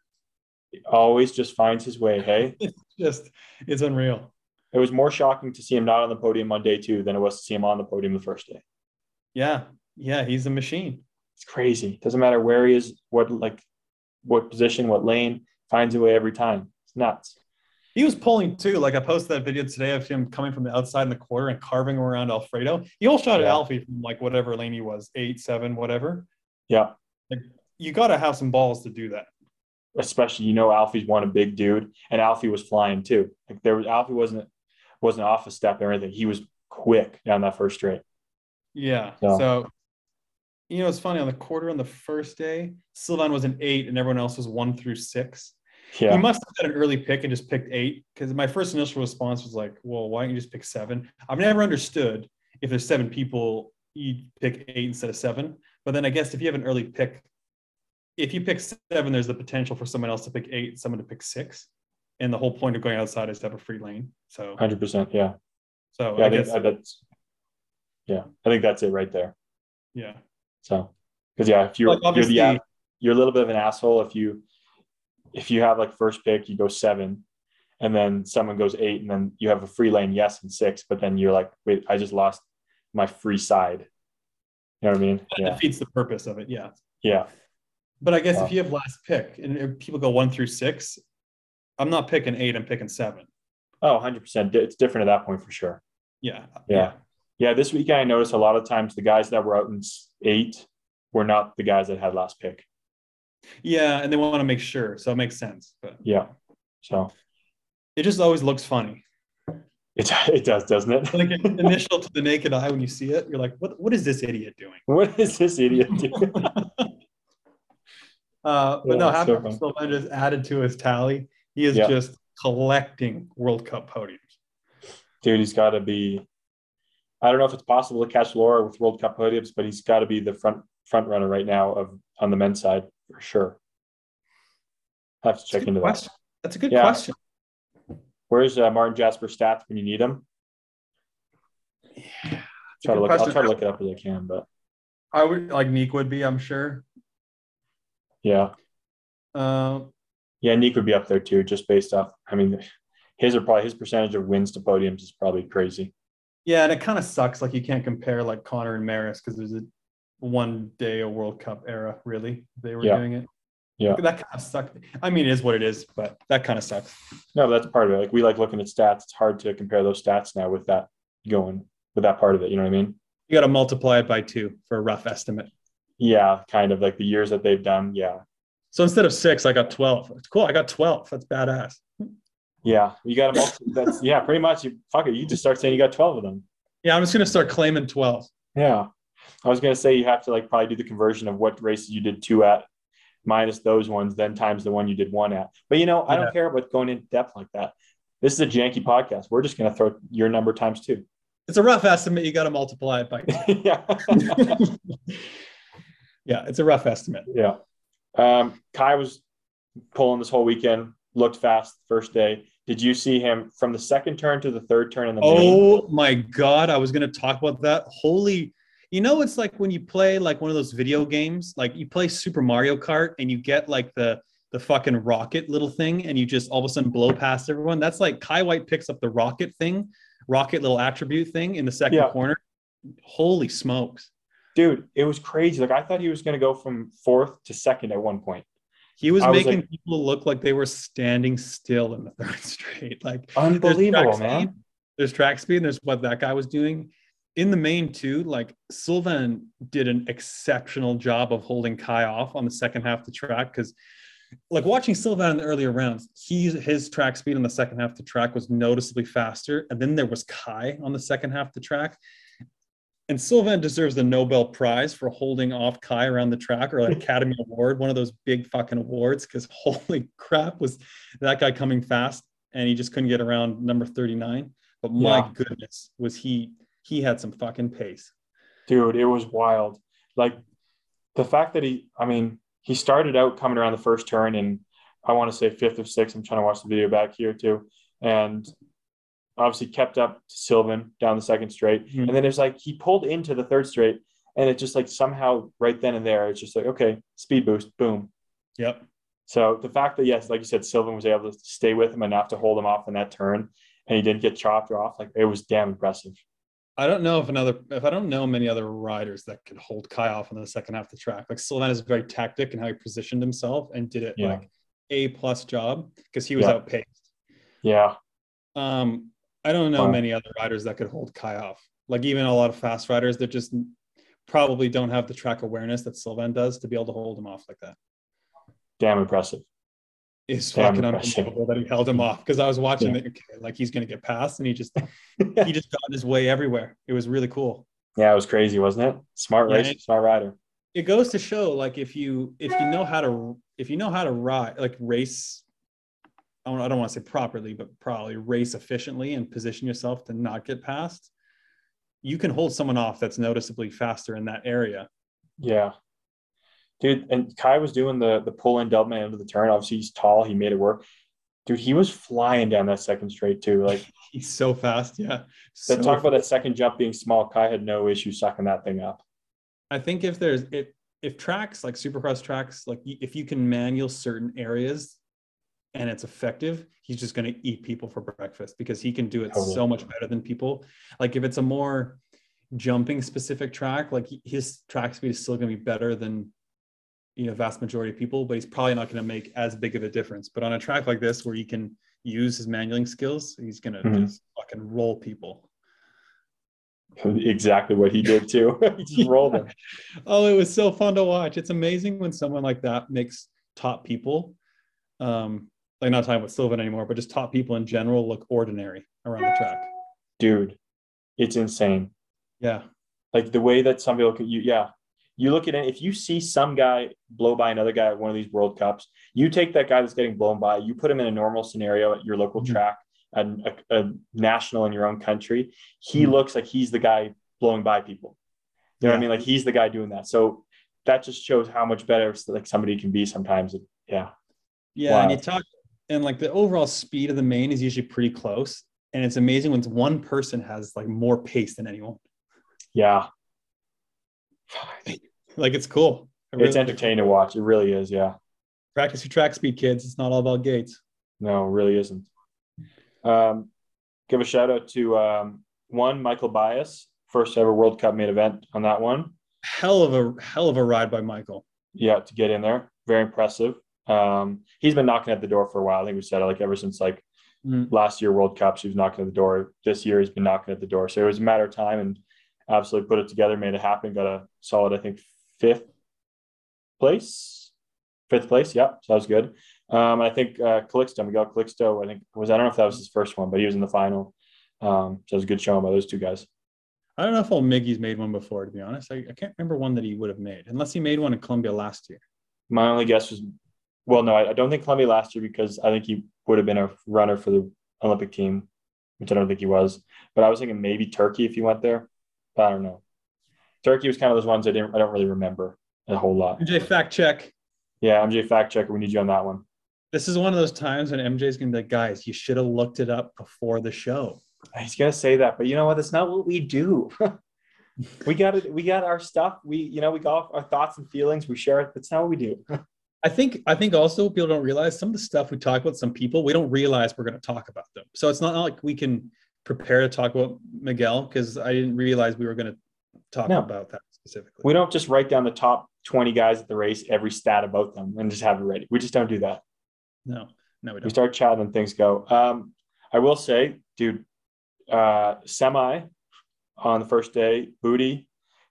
always just finds his way. Hey, It's just, it's unreal. it was more shocking to see him not on the podium on day two than it was to see him on the podium the first day. Yeah. Yeah. He's a machine. It's crazy. Doesn't matter where he is, what like what position, what lane, finds a way every time. It's nuts. He was pulling too. Like I posted that video today of him coming from the outside in the quarter and carving around Alfredo. He all shot at Yeah. Alfie from like whatever lane he was, eight, seven, whatever. Yeah. You got to have some balls to do that. Especially, you know, Alfie's one a big dude, and Alfie was flying too. Like there was Alfie wasn't wasn't off a step or anything. He was quick down that first straight. Yeah. So- So, you know, it's funny on the quarter on the first day, Sylvain was an eight and everyone else was one through six. Yeah. He must have had an early pick and just picked eight because my first initial response was like, well, why don't you just pick seven? I've never understood if there's seven people, you pick eight instead of seven. But then I guess if you have an early pick, if you pick seven, there's the potential for someone else to pick eight, someone to pick six. And the whole point of going outside is to have a free lane. So, Hundred percent. Yeah. so Yeah. I I think guess, that's. Yeah, I think that's it right there. yeah. So, because yeah, if you're Like, you're the a- you're a little bit of an asshole if you if you have like first pick, you go seven, and then someone goes eight, and then you have a free lane, yes, and six, but then you're like, wait, I just lost my free side. You know what I mean? That Yeah, defeats the purpose of it. Yeah. yeah, But I guess Wow. if you have last pick and people go one through six, I'm not picking eight, I'm picking seven. oh, 100 percent. It's different eight were not the guys that had last pick. Yeah. And they want to make sure. So it makes sense. But Yeah, so it just always looks funny. it it does, doesn't it? Like initial to the naked eye when you see it, you're like, what, what is this idiot doing? what is this idiot doing? Uh, but Yeah, no, it's so. Just added to his tally. He is Yeah. just collecting World Cup podiums. dude, he's got to be. I don't know if it's possible to catch Laura with World Cup podiums, but he's got to be the front front runner right now of on the men's side for sure. I have to That's check into that. question. That's a good Yeah. question. Where's uh, Martin Jasper stats when you need them? It's a Try to look. I'll try to look it up as I can, but I would like Niek would be, I'm sure. yeah, Uh, yeah, Niek would be up there too, just based off. I mean, his are probably his percentage of wins to podiums is probably crazy. Yeah, and it kind of sucks. Like you can't compare like Connor and Maris because there's a one day a World Cup era. Really, they were Yeah. doing it. Yeah. that kind of sucked. I mean, it is what it is, but that kind of sucks. No, that's part of it. Like we like looking at stats. It's hard to compare those stats now with that going with that part of it. You know what I mean? You got to multiply it by two for a rough estimate. Yeah, kind of like the years that they've done. Yeah, So instead of six, I got twelve. It's cool. I got twelve. That's badass. Yeah. You got them. That's yeah, pretty much. You fuck it. You just start saying you got twelve of them. Yeah, I'm just gonna start claiming twelve. Yeah, I was gonna say you have to like probably do the conversion of what races you did two at, minus those ones, then times the one you did one at. But you know, I don't care about going in depth like that. This is a janky podcast. We're just gonna throw your number times two. It's a rough estimate. You got to multiply it by. yeah. yeah, it's a rough estimate. Yeah. Um, Kye was pulling this whole weekend, looked fast first day. Did you see him from the second turn to the third turn in the main? Oh my god, I was gonna talk about that. Holy, you know, it's like when you play like one of those video games, like you play Super Mario Kart and you get like the the fucking rocket little thing, and you just all of a sudden blow past everyone. That's like Kye Whyte picks up the rocket thing, rocket little attribute thing in the second Yeah. corner. Holy smokes. Dude, it was crazy. Like I thought he was going to go from fourth to second at one point. He was was making like- people look like they were standing still in the third straight. Like there's Unbelievable, track man. speed, There's track speed, and there's what that guy was doing. In the main, too, like Sylvain did an exceptional job of holding Kye off on the second half of the track because like watching Sylvain in the earlier rounds, he his track speed on the second half of the track was noticeably faster. And then there was Kye on the second half of the track. And Sylvain deserves the Nobel Prize for holding off Kye around the track or an Academy Award, one of those big fucking awards, because holy crap, was that guy coming fast and he just couldn't get around number 39. But my Yeah. goodness, was he he had some fucking pace. Dude, it was wild. Like the fact that he, I mean, he started out coming around the first turn and I want to say fifth or sixth. I'm trying to watch the video back here too. And obviously kept up to Sylvain down the second straight. Mhm. And then it's like he pulled into the third straight and it just like somehow right then and there, it's just like, okay, speed boost, boom. Yep. So the fact that, yes, like you said, Sylvain was able to stay with him enough to hold him off in that turn and he didn't get chopped off, like it was damn impressive. I don't know if another if I don't know many other riders that could hold Kye off in the second half of the track. Like Sylvain is very tactic in how he positioned himself and did it Yeah. like a plus job because he was Yeah. outpaced. Yeah. Um, I don't know Wow. many other riders that could hold Kye off. Like even a lot of fast riders that just probably don't have the track awareness that Sylvain does to be able to hold him off like that. Damn impressive. It's Damn fucking impressive. unbelievable that he held him off because I was watching Yeah. it. Okay, like he's gonna get past, and he just he just got his way everywhere. It was really cool. Yeah, it was crazy, wasn't it? Smart Yeah, race, it- smart rider. it goes to show like if you if you know how to if you know how to ride like race I don't, I don't want to say properly, but probably race efficiently and position yourself to not get past, you can hold someone off that's noticeably faster in that area. Yeah. Dude, and Kye was doing the the pull in double man into the turn. Obviously, he's tall. He made it work. Dude, he was flying down that second straight too. Like He's so fast. Yeah. So talk about that second jump being small. Kye had no issue sucking that thing up. I think if there's if if tracks like supercross tracks, like if you can manual certain areas and it's effective, he's just going to eat people for breakfast because he can do it Totally. so much better than people. Like if it's a more jumping specific track, like his track speed is still going to be better than you know vast majority of people, but he's probably not going to make as big of a difference. But on a track like this where he can use his manualing skills, he's going to Mhm. just fucking roll people. Exactly what he did too. he just rolled him. oh, it was so fun to watch. It's amazing when someone like that makes top people, um, like not talking about Sylvain anymore, but just top people in general look ordinary around the track. Dude, it's insane. Yeah. Like the way that somebody look at you, yeah. You look at it, if you see some guy blow by another guy at one of these World Cups, you take that guy that's getting blown by, you put him in a normal scenario at your local Mhm. track, and a, a national in your own country, he Mhm. looks like he's the guy blowing by people. You know what I mean? Like he's the guy doing that. So that just shows how much better like somebody can be sometimes. Yeah. Yeah. And Wow. you talk, and like the overall speed of the main is usually pretty close. And it's amazing when one person has like more pace than anyone. Yeah. Like it's cool. I It's really- entertaining to watch. It really is. Yeah. Practice your track speed, kids. It's not all about gates. No, it really isn't. Um, give a shout out to um, one Michael Bias, first ever World Cup main event on that one. Hell of a hell of a ride by Michael. Yeah, to get in there, very impressive. Um, he's been knocking at the door for a while. I think we said it like ever since like Mhm. last year World Cups, he was knocking at the door. This year he's been knocking at the door. So it was a matter of time and absolutely put it together, made it happen. Got a solid, I think, fifth place, fifth place. Yeah, so that was good. Um, I think uh, Calixto, Miguel Calixto, I think was I don't know if that was his first one, but he was in the final. Um, so it was a good showing by those two guys. I don't know if old Miggy's made one before, to be honest. I, I can't remember one that he would have made, unless he made one in Colombia last year. My only guess was, well, no, I, I don't think Colombia last year because I think he would have been a runner for the Olympic team, which I don't think he was. But I was thinking maybe Turkey if he went there. But I don't know. Turkey was kind of those ones I didn't, I don't really remember a whole lot. MJ, fact check. Yeah, MJ fact checker, we need you on that one. This is one of those times when MJ's gonna be like, guys, you should have looked it up before the show. He's gonna say that, but you know what? That's not what we do. we got it. We got our stuff. We, you know, we got our thoughts and feelings. We share it. That's not what we do. I think I think also people don't realize some of the stuff we talk about some people, we don't realize we're gonna talk about them. So it's not like we can prepare to talk about Miguel because I didn't realize we were gonna talk No. about that specifically. we don't just write down the top 20 guys at the race, every stat about them, and just have it ready. We just don't do that. no, no, we we don't. We start chatting and things go. Um, I will say, dude, uh, semi on the first day, Butti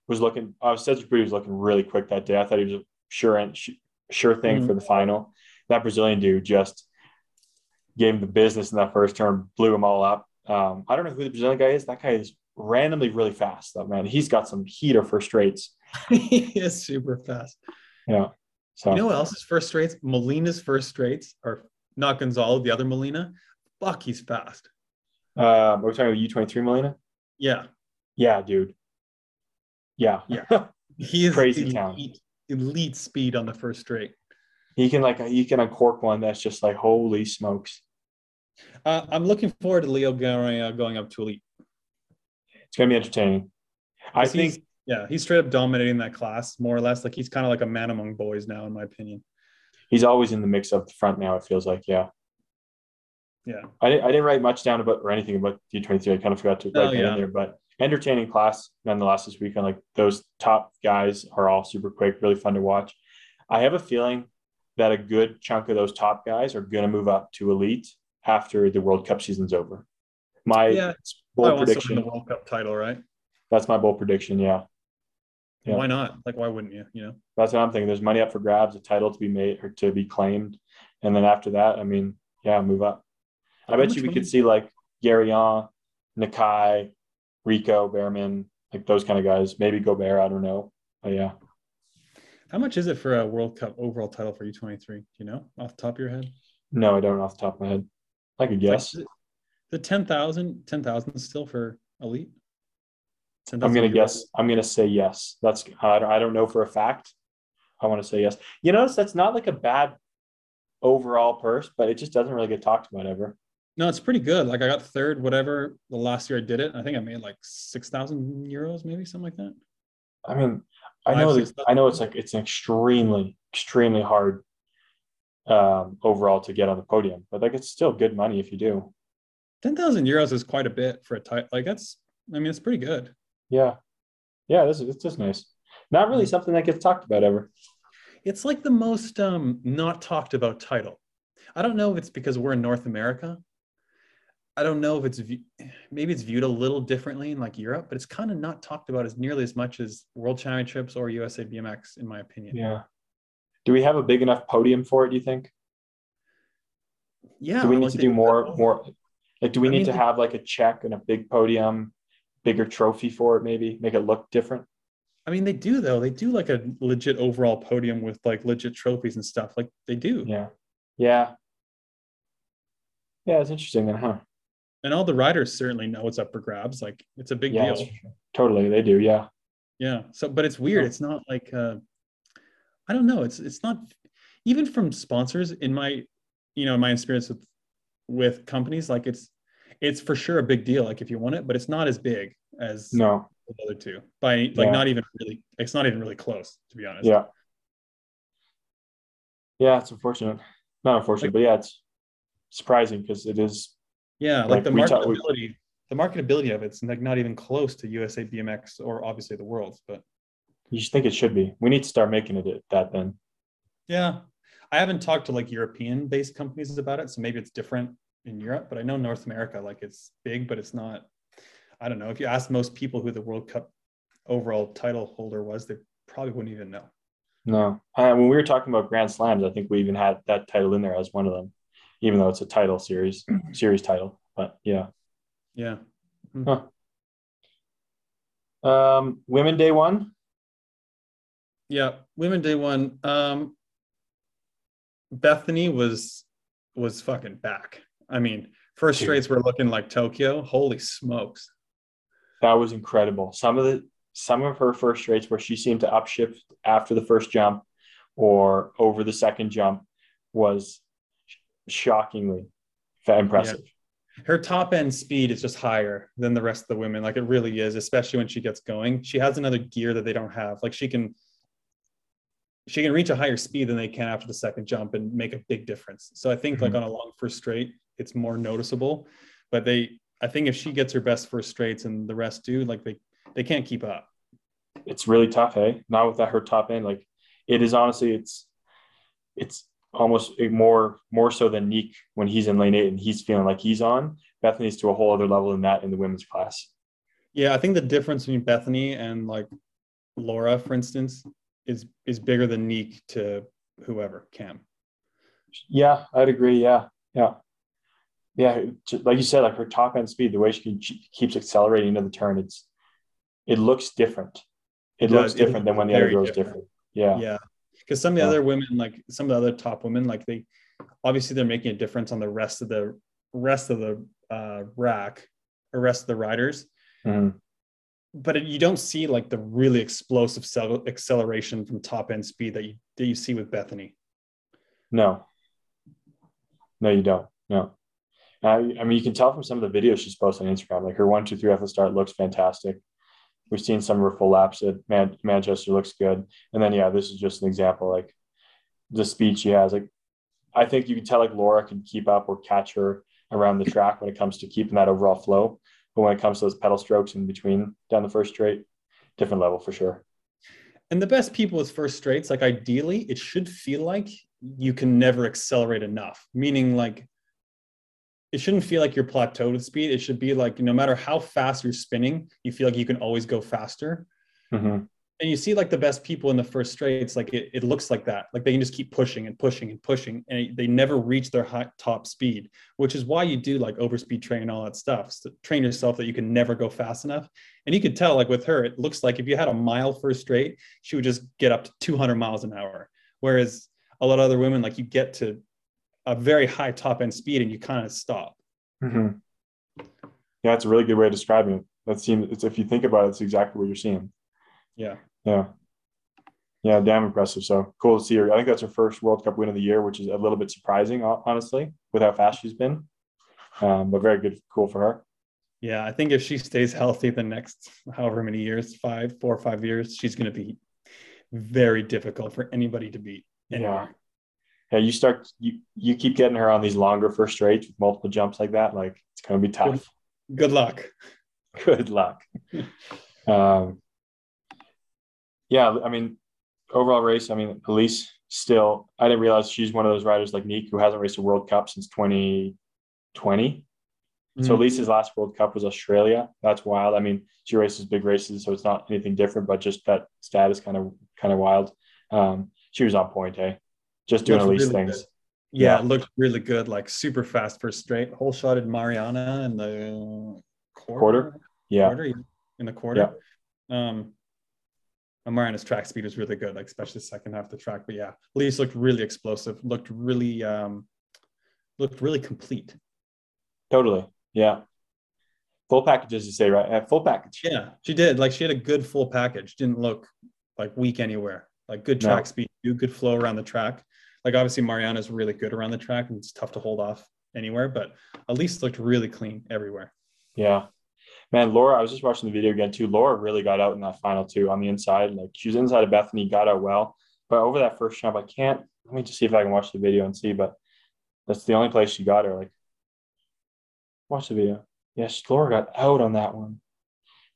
was looking. Uh, Cedric Butti was looking really quick that day. I thought he was sure and sure thing Mhm. for the final. That Brazilian dude just gave him the business in that first turn, blew him all up. Um, I don't know who the Brazilian guy is. That guy is randomly really fast, though, man. He's got some heater for straights. he is super fast. Yeah. So You know what else is first straights? Molina's first straights, are not Gonzalo, the other Molina. Fuck, he's fast. um, we're talking about U twenty three Molina. Yeah, Yeah, dude. Yeah. Yeah. he is Crazy elite, town. Elite speed on the first straight. he can like he can uncork one that's just like holy smokes. Uh, I'm looking forward to Leo Garay going up to elite. It's gonna be entertaining. I think yeah, he's straight up dominating that class more or less. Like he's kind of like a man among boys now, in my opinion. he's always in the mix up the front now. It feels like yeah. Yeah, I didn't, I didn't write much down about or anything about D twenty three. I kind of forgot to write Oh, that yeah. in there, but entertaining class nonetheless this weekend. Like those top guys are all super quick, really fun to watch. I have a feeling that a good chunk of those top guys are going to move up to elite after the World Cup season's over. My Yeah, bold I want to win prediction. the World Cup title, right? That's my bold prediction. Yeah. Yeah. Why not? Like, why wouldn't you? You know, That's what I'm thinking. There's money up for grabs, a title to be made or to be claimed. And then after that, I mean, yeah, move up. I How bet you we could see like Garoyan, Nakai, Rico, Bearman, like those kind of guys. Maybe Gobert, I don't know. But yeah. how much is it for a World Cup overall title for U23? Do you know off the top of your head? No, I don't off the top of my head. I could guess. Like, the 10,000 10,000 still for elite. I'm gonna guess. I'm gonna say yes. That's I don't, I don't know for a fact. I want to say yes. You notice that's not like a bad overall purse, but it just doesn't really get talked about ever. No, it's pretty good. Like I got third, whatever. The last year I did it, I think I made like six thousand euros, maybe something like that. I mean, I know I know it's like it's an extremely, extremely hard um overall to get on the podium, but like it's still good money if you do. Ten thousand euros is quite a bit for a title. Like that's, I mean, it's pretty good. Yeah. Yeah, this is it's just nice. Not really something that gets talked about ever. It's like the most um not talked about title. I don't know if it's because we're in North America. I don't know if it's maybe it's viewed a little differently in like Europe, but it's kind of not talked about as nearly as much as World Championships or USA BMX, in my opinion. Yeah. Do we have a big enough podium for it, do you think? Yeah. do we need like to do more more like do we I need mean, to have like a check and a big podium bigger trophy for it maybe make it look different I mean, they do though. They do like a legit overall podium with like legit trophies and stuff. Like they do. yeah yeah yeah it's interesting then huh And all the riders certainly know it's up for grabs. Like it's a big yeah deal. totally they do yeah Yeah. So, but it's weird. Oh. It's not like uh, I don't know. It's it's not even from sponsors in my you know my experience with with companies. Like it's it's for sure a big deal. Like if you want it, but it's not as big as no the other two. By like Yeah. not even really. It's not even really close to be honest. yeah yeah it's unfortunate not unfortunate Like- but yeah it's surprising because it is Yeah. Like, Like, the we talk- we- marketability. the marketability of it's like not even close to USA BMX or obviously the world's, but you just think it should be we need to start making it that then Yeah. I haven't talked to like European based companies about it. So maybe it's different in Europe, but I know North America, like it's big, but it's not. I don't know. If you ask most people who the World Cup overall title holder was, they probably wouldn't even know. no uh, when we were talking about grand slams i think we even had that title in there as one of them even though it's a title series series title but yeah Yeah. um women day one Yeah. Women Day One. Um Bethany was was fucking back. I mean, first Dude. straights were looking like Tokyo. Holy smokes. That was incredible. Some of the some of her first straights where she seemed to upshift after the first jump or over the second jump was shockingly impressive. her top end speed is just higher than the rest of the women. Like it really is, especially when she gets going. She has another gear that they don't have. Like she can she can reach a higher speed than they can after the second jump and make a big difference. So I think like mm-hmm. on a long first straight, it's more noticeable. But they I think if she gets her best first straights and the rest do, like they they can't keep up. It's really tough, hey? Not without her top end. Like it is honestly, it's it's almost more more so than Niek when he's in lane eight and he's feeling like he's on. Bethany's to a whole other level than that in the women's class. Yeah, I think the difference between Bethany and like Laura, for instance, is is bigger than Niek to whoever Cam. Yeah, I'd agree. Yeah, yeah, yeah. Like you said, like her top end speed, the way she, can, she keeps accelerating into the turn, it's it looks different. It, It looks does. Different looks than when the other girls different. different. Yeah, Yeah. Because some of the Yeah. other women, like some of the other top women, like they obviously they're making a difference on the rest of the rest of the uh, rack or rest of the riders. Mhm. But it, you don't see like the really explosive cel- acceleration from top end speed that you that you see with Bethany. No, no, you don't. No, I, I mean you can tell from some of the videos she's posted on Instagram. Like her one, two, three off the start looks fantastic. We've seen some of her full laps at Man- Manchester looks good, and then yeah, this is just an example. Like the speed she has. Like I think you can tell like Laura can keep up or catch her around the track when it comes to keeping that overall flow. But when it comes to those pedal strokes in between down the first straight, different level for sure. And the best people with first straights, like ideally, it should feel like you can never accelerate enough. Meaning, like it shouldn't feel like you're plateaued with speed. It should be like no matter how fast you're spinning, you feel like you can always go faster. Mhm. And you see like the best people in the first straights, like it, it looks like that. Like they can just keep pushing and pushing and pushing, and they never reach their high, top speed, which is why you do like overspeed train and all that stuff. So train yourself that you can never go fast enough. And you could tell, like with her, it looks like if you had a mile first straight, she would just get up to 200 miles an hour. Whereas a lot of other women, like you get to a very high top end speed and you kind of stop. Mhm. Yeah, it's a really good way of describing it. That seems it's if you think about it, it's exactly what you're seeing. Yeah. Yeah. Yeah, damn impressive. So cool to see her. I think that's her first World Cup win of the year, which is a little bit surprising, honestly, with how fast she's been. Um, but very good, cool for her. Yeah, I think if she stays healthy the next however many years, five, four or five years, she's going to be very difficult for anybody to beat. Anywhere. Yeah, you start you you keep getting her on these longer first straights with multiple jumps like that, like it's gonna be tough. Good luck. Good luck. um, yeah, I mean, overall race. I mean, Alise still. I didn't realize she's one of those riders like Niek who hasn't raced a World Cup since 2020. So Mhm. Alise's last World Cup was Australia. That's wild. I mean, she races big races, so it's not anything different, but just that status kind of kind of wild. Um, she was on point, hey, just doing Alise really things. good. Yeah, Yeah. it looked really good, like super fast first straight. Whole shotted Mariana in the quarter. Quarter? Yeah, quarter in the quarter. Um, Mariana's track speed was really good, like especially the second half of the track. But yeah, Lee's looked really explosive, looked really um looked really complete. totally. Yeah, full package, as you say, right? Uh, full package. Yeah, she did. Like she had a good full package. Didn't look like weak anywhere. Like good No. track speed, good flow around the track. Like obviously Mariana's really good around the track and it's tough to hold off anywhere, but at least looked really clean everywhere. Yeah. Man, Laura, I was just watching the video again too. Laura really got out in that final two on the inside. Like she was inside of Bethany, got out well. But over that first jump, I can't let me just see if I can watch the video and see, but that's the only place she got her. Like watch the video. Yes, Laura got out on that one.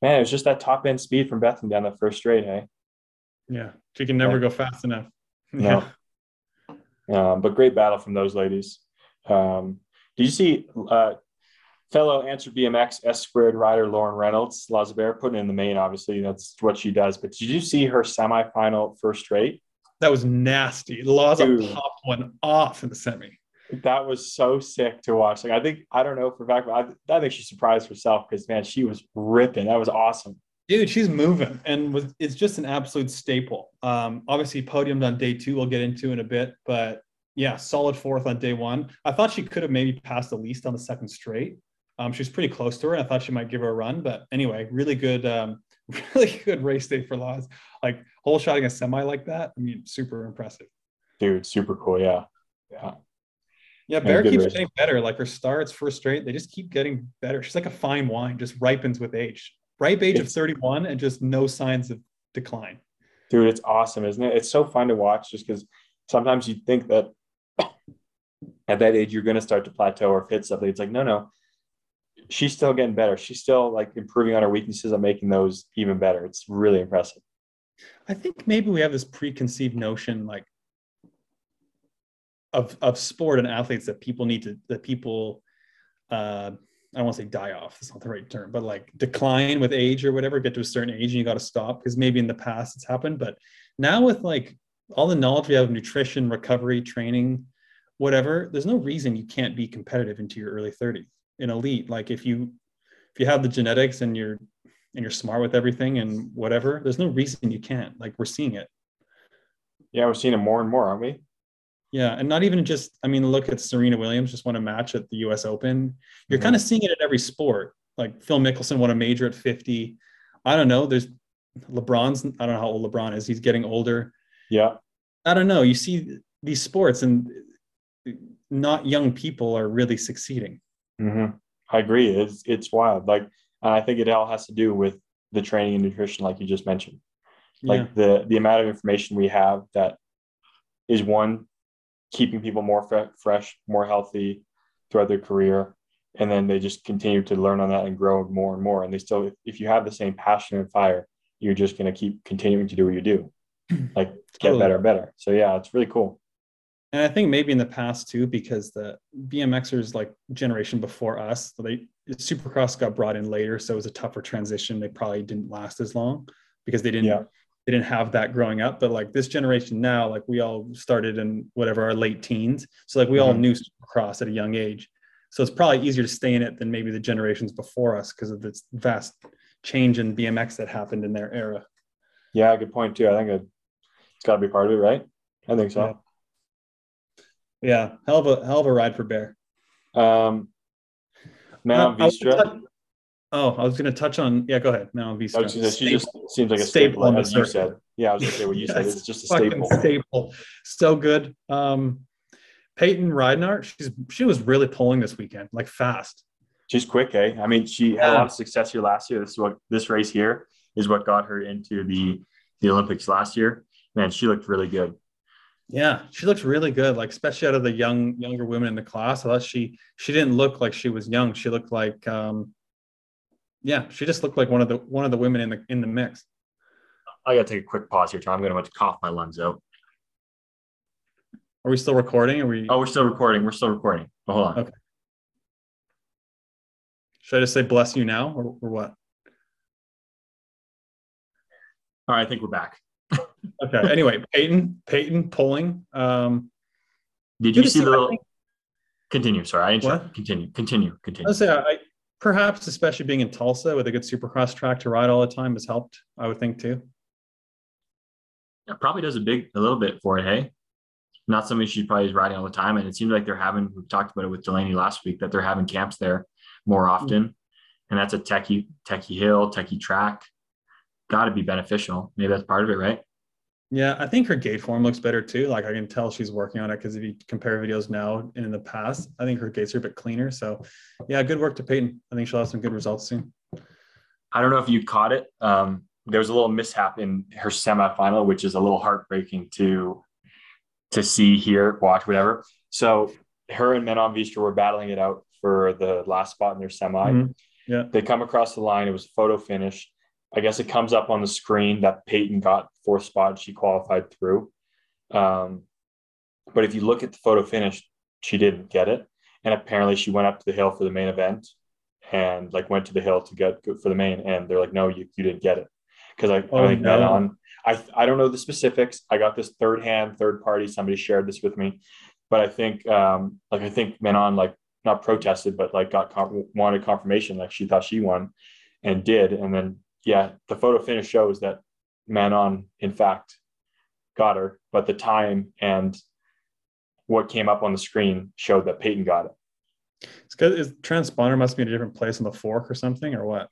Man, it was just that top end speed from Bethany down that first straight, hey. Yeah. She can never Yeah. go fast enough. No. Um, but great battle from those ladies. Um, did you see uh, fellow Answer BMX S squared rider Lauren Reynolds, Lazabert, putting in the main? Obviously, that's what she does. But did you see her semifinal first straight? That was nasty. Laza Dude. popped one off in the semi. That was so sick to watch. Like I think I don't know for a fact, but I, I think she surprised herself because man, she was ripping. That was awesome. Dude, she's moving and was it's just an absolute staple. Um, obviously podiumed on day two, we'll get into in a bit, but yeah, solid fourth on day one. I thought she could have maybe passed the least on the second straight. Um, she was pretty close to her. And I thought she might give her a run, but anyway, really good, um, really good race day for Laws. Like whole shotting a semi like that. I mean, super impressive. Dude, super cool. Yeah. Yeah. Yeah, Bear keeps race. getting better. Like her starts first straight, they just keep getting better. She's like a fine wine, just ripens with age. Ripe age of 31 and just no signs of decline. Dude, it's awesome, isn't it? It's so fun to watch just because sometimes you think that at that age you're going to start to plateau or hit something. It's like, no, no. She's still getting better. She's still like improving on her weaknesses and making those even better. It's really impressive. I think maybe we have this preconceived notion like of of sport and athletes that people need to that people uh I don't want to say die off, that's not the right term, but like decline with age or whatever, get to a certain age and you got to stop because maybe in the past it's happened. But now with like all the knowledge we have of nutrition, recovery, training, whatever, there's no reason you can't be competitive into your early 30s in elite. Like if you if you have the genetics and you're and you're smart with everything and whatever, there's no reason you can't. Like we're seeing it. Yeah, we're seeing it more and more, aren't we? Yeah, and not even just. I mean, look at Serena Williams just won a match at the U.S. Open. You're Mhm. kind of seeing it in every sport. Like Phil Mickelson won a major at 50. I don't know. There's LeBron's. I don't know how old LeBron is. He's getting older. Yeah. I don't know. You see these sports, and not young people are really succeeding. hmm I agree. It's it's wild. Like, and I think it all has to do with the training and nutrition, like you just mentioned. Like yeah. the the amount of information we have that is one keeping people more fre- fresh, more healthy throughout their career, and then they just continue to learn on that and grow more and more. And they still, if you have the same passion and fire, you're just going to keep continuing to do what you do, like get Totally. better and better. So yeah, it's really cool. And I think maybe in the past too, because the BMXers like generation before us, they Supercross got brought in later, so it was a tougher transition. They probably didn't last as long because they didn't Yeah. They didn't have that growing up. But like this generation now, like we all started in whatever our late teens, so like we all Mhm. knew Supercross at a young age. So it's probably easier to stay in it than maybe the generations before us because of this vast change in BMX that happened in their era. Yeah, good point too. I think it, it's got to be part of it, right? I think so. Yeah. Yeah, hell of a hell of a ride for Bear. Um, Manon Uh, I Oh, I was going to touch on. Yeah, go ahead. Now I Veenstra. was she just seems like a Staple staple, as you said. Yeah, I was gonna say what you said. It's just a staple. staple. So good. Um, Peyton Ridenour, she's she was really pulling this weekend, like fast. She's quick, eh? I mean, she had a lot of success here last year. This is what this race here is what got her into the the Olympics last year. Man, she looked really good. Yeah, she looks really good. Like especially out of the young younger women in the class. I thought she she didn't look like she was young. She looked like um, yeah, she just looked like one of the one of the women in the in the mix. I gotta take a quick pause here, Tom. I'm gonna have to cough my lungs out. Are we still recording? Are we? Oh, we're still recording. We're still recording. Hold on. Okay. Should I just say bless you now or, or what? All right, I think we're back. Okay. Anyway, Peyton, Peyton pulling. Um, Did you see the think- Continue. Sorry, I interrupted. What? Continue. Continue. Continue. would say I, perhaps, especially being in Tulsa with a good supercross track to ride all the time, has helped. I would think too. It probably does a big, a little bit for it. Hey, not something she's probably riding all the time, and it seems like they're having. We talked about it with Delaney last week that they're having camps there more mm-hmm. often, and that's a techie, techie hill, techie track. Got to be beneficial. Maybe that's part of it, right? Yeah, I think her gate form looks better too. Like I can tell she's working on it because if you compare videos now and in the past, I think her gates are a bit cleaner. So, yeah, good work to Peyton. I think she'll have some good results soon. I don't know if you caught it. Um, there was a little mishap in her semifinal, which is a little heartbreaking to to see, hear, watch, whatever. So her and Manon Veenstra were battling it out for the last spot in their semi. Mhm. Yeah. They come across the line. It was a photo finish. I guess it comes up on the screen that Peyton got fourth spot. She qualified through. Um, but if you look at the photo finish, she didn't get it. And apparently she went up to the hill for the main event and like went to the hill to get for the main. And they're like, no, you, you didn't get it. Cause I, Oh, I think no. Manon, I, I don't know the specifics. I got this third hand, third party. Somebody shared this with me, but I think, um, like, I think Manon like not protested, but like got, con- wanted confirmation. Like she thought she won and did. And then, yeah, the photo finish shows that Manon, in fact, got her, but the time and what came up on the screen showed that Peyton got it. It's good. Is transponder must be in a different place on the fork or something or what?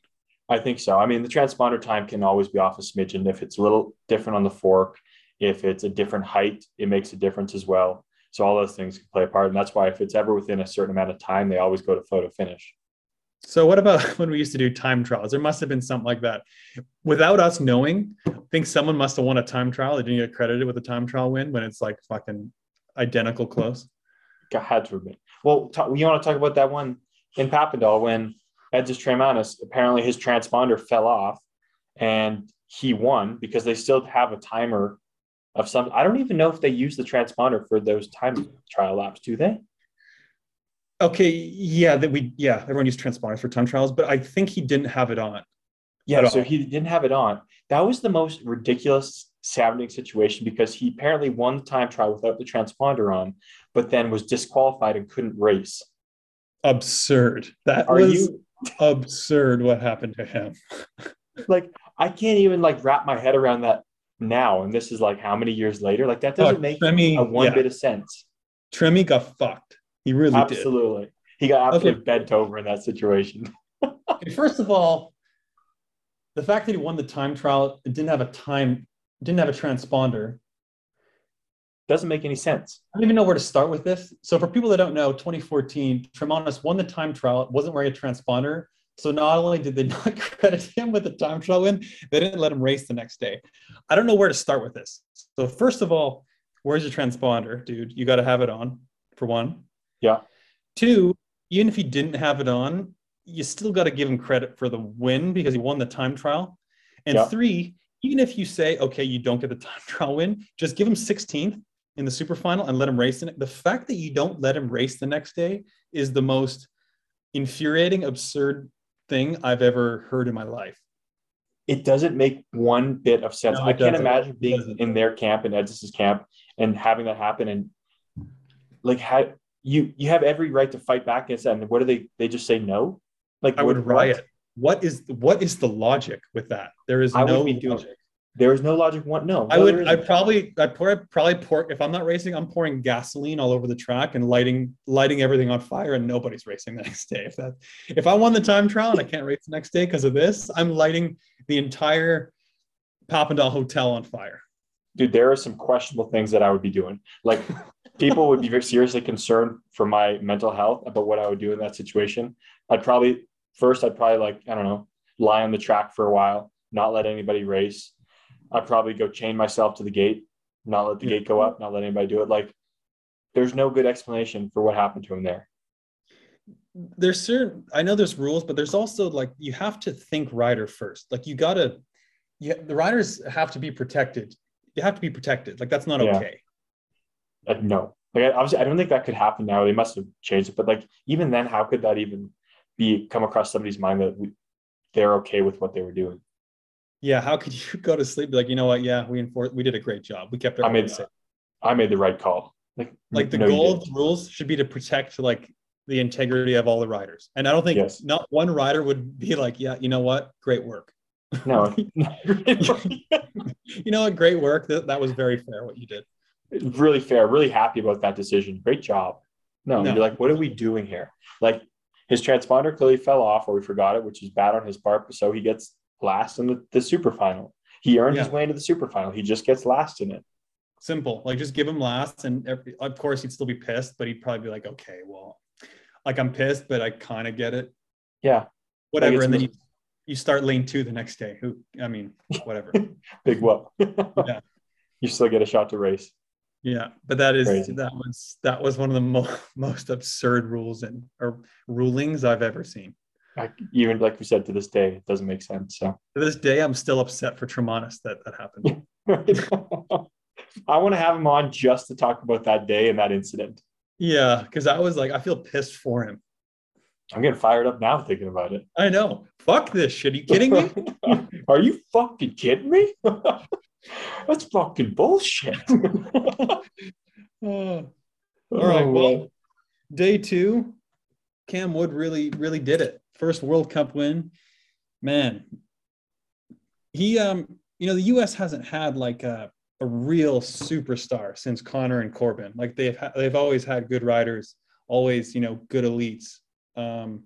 I think so. I mean, the transponder time can always be off a smidgen. If it's a little different on the fork, if it's a different height, it makes a difference as well. So all those things can play a part. And that's why if it's ever within a certain amount of time, they always go to photo finish. So what about when we used to do time trials? There must have been something like that. Without us knowing, I think someone must have won a time trial. They didn't get credited with a time trial win when it's like fucking identical close. Got- Had to. Well, ta- you want to talk about that one in Papendal when Edžus Treimanis, apparently his transponder fell off and he won because they still have a timer of some. I don't even know if they use the transponder for those time trial laps, do they? Okay, yeah, that we yeah, everyone used transponders for time trials, but I think he didn't have it on. Yeah, so all. he didn't have it on. That was the most ridiculous sounding situation because he apparently won the time trial without the transponder on, but then was disqualified and couldn't race. Absurd. That Are was you absurd what happened to him. like I can't even like wrap my head around that now. And this is like how many years later? Like that doesn't Oh, make Tremi- a one yeah. bit of sense. Tremy got fucked. He really did. Absolutely. He got absolutely bent over in that situation. Okay, First of all, the fact that he won the time trial, it didn't have a time, didn't have a transponder. Doesn't make any sense. I don't even know where to start with this. So for people that don't know, 2014, Treimanis won the time trial, wasn't wearing a transponder. So not only did they not credit him with the time trial win, they didn't let him race the next day. I don't know where to start with this. So first of all, where's your transponder, dude? You got to have it on for one. Yeah. Two, even if he didn't have it on, you still got to give him credit for the win because he won the time trial. And Yeah. three, even if you say, okay, you don't get the time trial win, just give him 16th in the super final and let him race in it. The fact that you don't let him race the next day is the most infuriating, absurd thing I've ever heard in my life. It doesn't make one bit of sense. No, I can't doesn't. imagine being in their camp and Edžus's camp and having that happen and like how you you have every right to fight back against that. And what do they they just say no? Like I would riot. What is what is the logic with that? There is I no logic. There is no logic. One, no. I would. I probably. I pour. Probably pour. If I'm not racing, I'm pouring gasoline all over the track and lighting lighting everything on fire, and nobody's racing the next day. If that. If I won the time trial and I can't race the next day because of this, I'm lighting the entire Papendal Hotel on fire. dude, there are some questionable things that I would be doing. Like people would be very seriously concerned for my mental health about what I would do in that situation. I'd probably first, I'd probably like, I don't know, lie on the track for a while, not let anybody race. I'd probably go chain myself to the gate, not let the Yeah. gate go up, not let anybody do it. Like there's no good explanation for what happened to him there. There's certain. I know there's rules, but there's also like you have to think rider first. Like you gotta. Yeah, the riders have to be protected. You have to be protected. Like that's not Yeah. okay. Like, no, like I, obviously, I don't think that could happen now. They must have changed it, but like even then, how could that even be come across somebody's mind that we, they're okay with what they were doing? Yeah, how could you go to sleep? Like, you know what? Yeah, we enforced. We did a great job. We kept I made safe. I made the right call. Like, Like the no, goal of the rules should be to protect like the integrity of all the riders. And I don't think Yes. not one rider would be like, yeah, you know what? Great work. No, You know what? Great work. That, that was very fair what you did. Really fair. Really happy about that decision. Great job. No, No. you're like, what are we doing here? Like, his transponder clearly fell off, or we forgot it, which is bad on his part. So he gets last in the, the super final. He earned his way into the super final. He just gets last in it. Simple. Like just give him last, and every, of course he'd still be pissed, but he'd probably be like, okay, well, like I'm pissed, but I kind of get it. Yeah, Whatever. it's and then you, you start lane two the next day. Who? I mean, whatever. big whoop. Yeah. You still get a shot to race. Yeah, but that is Crazy. that was that was one of the mo- most absurd rules and or rulings I've ever seen. Like, even like we said to this day, it doesn't make sense. So To this day, I'm still upset for Treimanis that that happened. I want to have him on just to talk about that day and that incident. yeah, because I was like, I feel pissed for him. I'm getting fired up now thinking about it. I know. Fuck this shit. Are you kidding me? Are you fucking kidding me? That's fucking bullshit. Oh. All right. Well, day two, Cam Wood really, really did it. First World Cup win. Man, he, um, you know, the U.S. hasn't had like a, a real superstar since Connor and Corben. Like they've ha- they've always had good riders, always you know good elites. Um,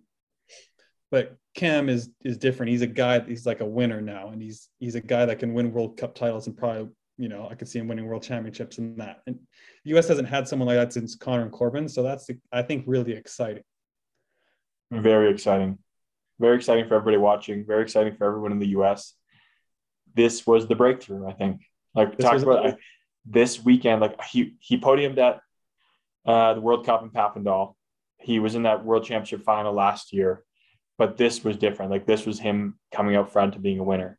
but Cam is is different. He's a guy. He's like a winner now, and he's he's a guy that can win World Cup titles and probably you know I could see him winning World Championships and that. And the U.S. hasn't had someone like that since Connor and Corben, so that's I think really exciting. Very exciting. Very exciting for everybody watching. Very exciting for everyone in the US. This was the breakthrough, I think. Like This talk about I, this weekend, like he he podiumed at uh, the World Cup in Papendal. He was in that World Championship final last year, but this was different. Like this was him coming up front to being a winner.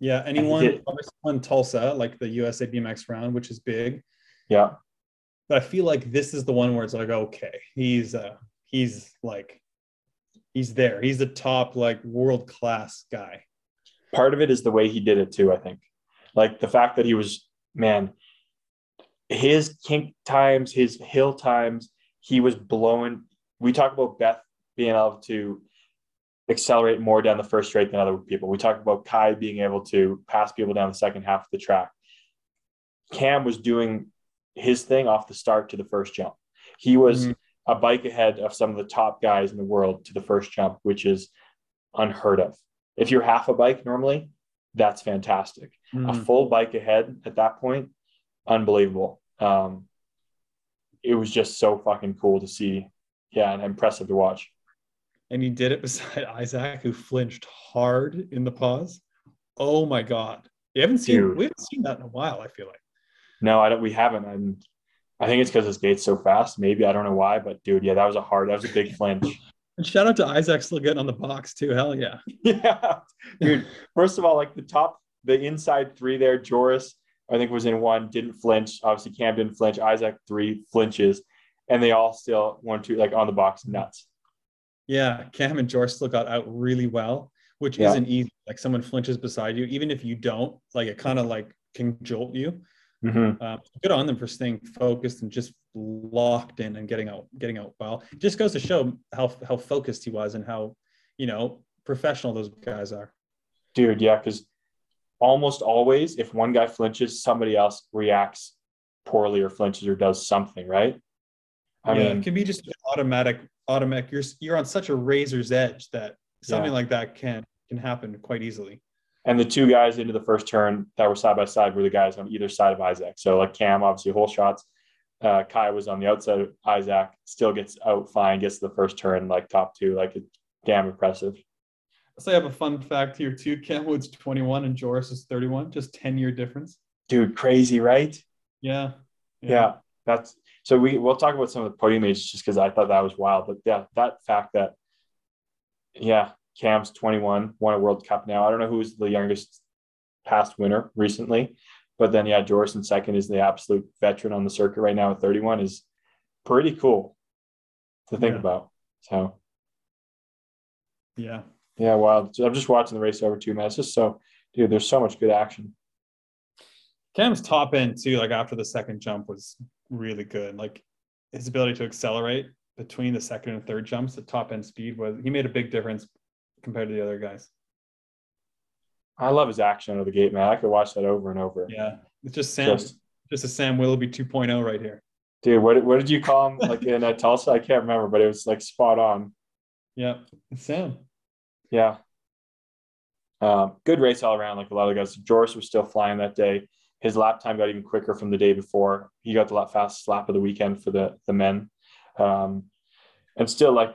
Yeah, anyone he And he won, did- obviously won Tulsa, like the USA BMX round, which is big. Yeah, But I feel like this is the one where it's like, okay, he's uh he's like he's there. He's the top like world class guy. part of it is the way he did it too. I think, like the fact that he was man, his kink times, his hill times, he was blowing. We talk about Beth being able to accelerate more down the first straight than other people. We talked about Kye being able to pass people down the second half of the track. Cam was doing his thing off the start to the first jump. He was Mhm. a bike ahead of some of the top guys in the world to the first jump, which is unheard of. If you're half a bike normally, that's fantastic. A Mhm. full bike ahead at that point, unbelievable. Um, it was just so fucking cool to see. Yeah, and impressive to watch. And he did it beside Isaac, who flinched hard in the pause. Oh my god. You haven't seen Dude. we haven't seen that in a while, I feel like. No, I don't. We haven't. And I think it's because his gate's so fast. Maybe I don't know why, but dude, yeah, that was a hard. That was a big flinch. And shout out to Isaac still getting on the box too. Hell yeah. yeah, dude. First of all, like the top, the inside three there, Joris, I think was in one, didn't flinch. Obviously, Cam didn't flinch. Isaac three flinches, and they all still one two like on the box nuts. Yeah, Cam and Joris still got out really well, which Yeah. isn't easy. Like someone flinches beside you, even if you don't, like it kind of like can jolt you. Mhm. Um, good on them for staying focused and just locked in and getting out, getting out well. It just goes to show how how focused he was and how you know professional those guys are. Dude, yeah, because almost always, if one guy flinches, somebody else reacts poorly or flinches or does something, right? I yeah, mean, it can be just automatic. Automatic. You're you're on such a razor's edge that something Yeah. like that can can happen quite easily. and the two guys into the first turn that were side by side were the guys on either side of Isaac. So like Cam, obviously whole shots. Uh, Kye was on the outside of Isaac, still gets out fine, gets the first turn, like top two, like it's damn impressive. So I have a fun fact here too. Cam Wood's 21 and Joris is 31, just 10 year difference. Dude, crazy, right? Yeah. Yeah. that's so we we'll talk about some of the podium ages just because I thought that was wild. But yeah, that fact that yeah, Cam's 21, won a World Cup now. I don't know who's the youngest past winner recently, but then yeah, Joris in second is the absolute veteran on the circuit right now at 31 is pretty cool to think Yeah. about. So Yeah. yeah, wild. So I'm just watching the race over two minutes. Just so dude, there's so much good action. Cam's top end too, like after the second jump was really good. Like his ability to accelerate between the second and third jumps, the top end speed was he made a big difference compared to the other guys. I love his action out of the gate, man. I could watch that over and over. Yeah. It's just Sam, Just- just a Sam Willoughby 2.0 right here. Dude, what, what did you call him like in uh, Tulsa? I can't remember, but it was like spot on. Yeah. It's Sam. Yeah. Um, good race all around, like a lot of the guys. Joris was still flying that day. His lap time got even quicker from the day before. He got the lap fastest lap of the weekend for the the men. Um, and still, like,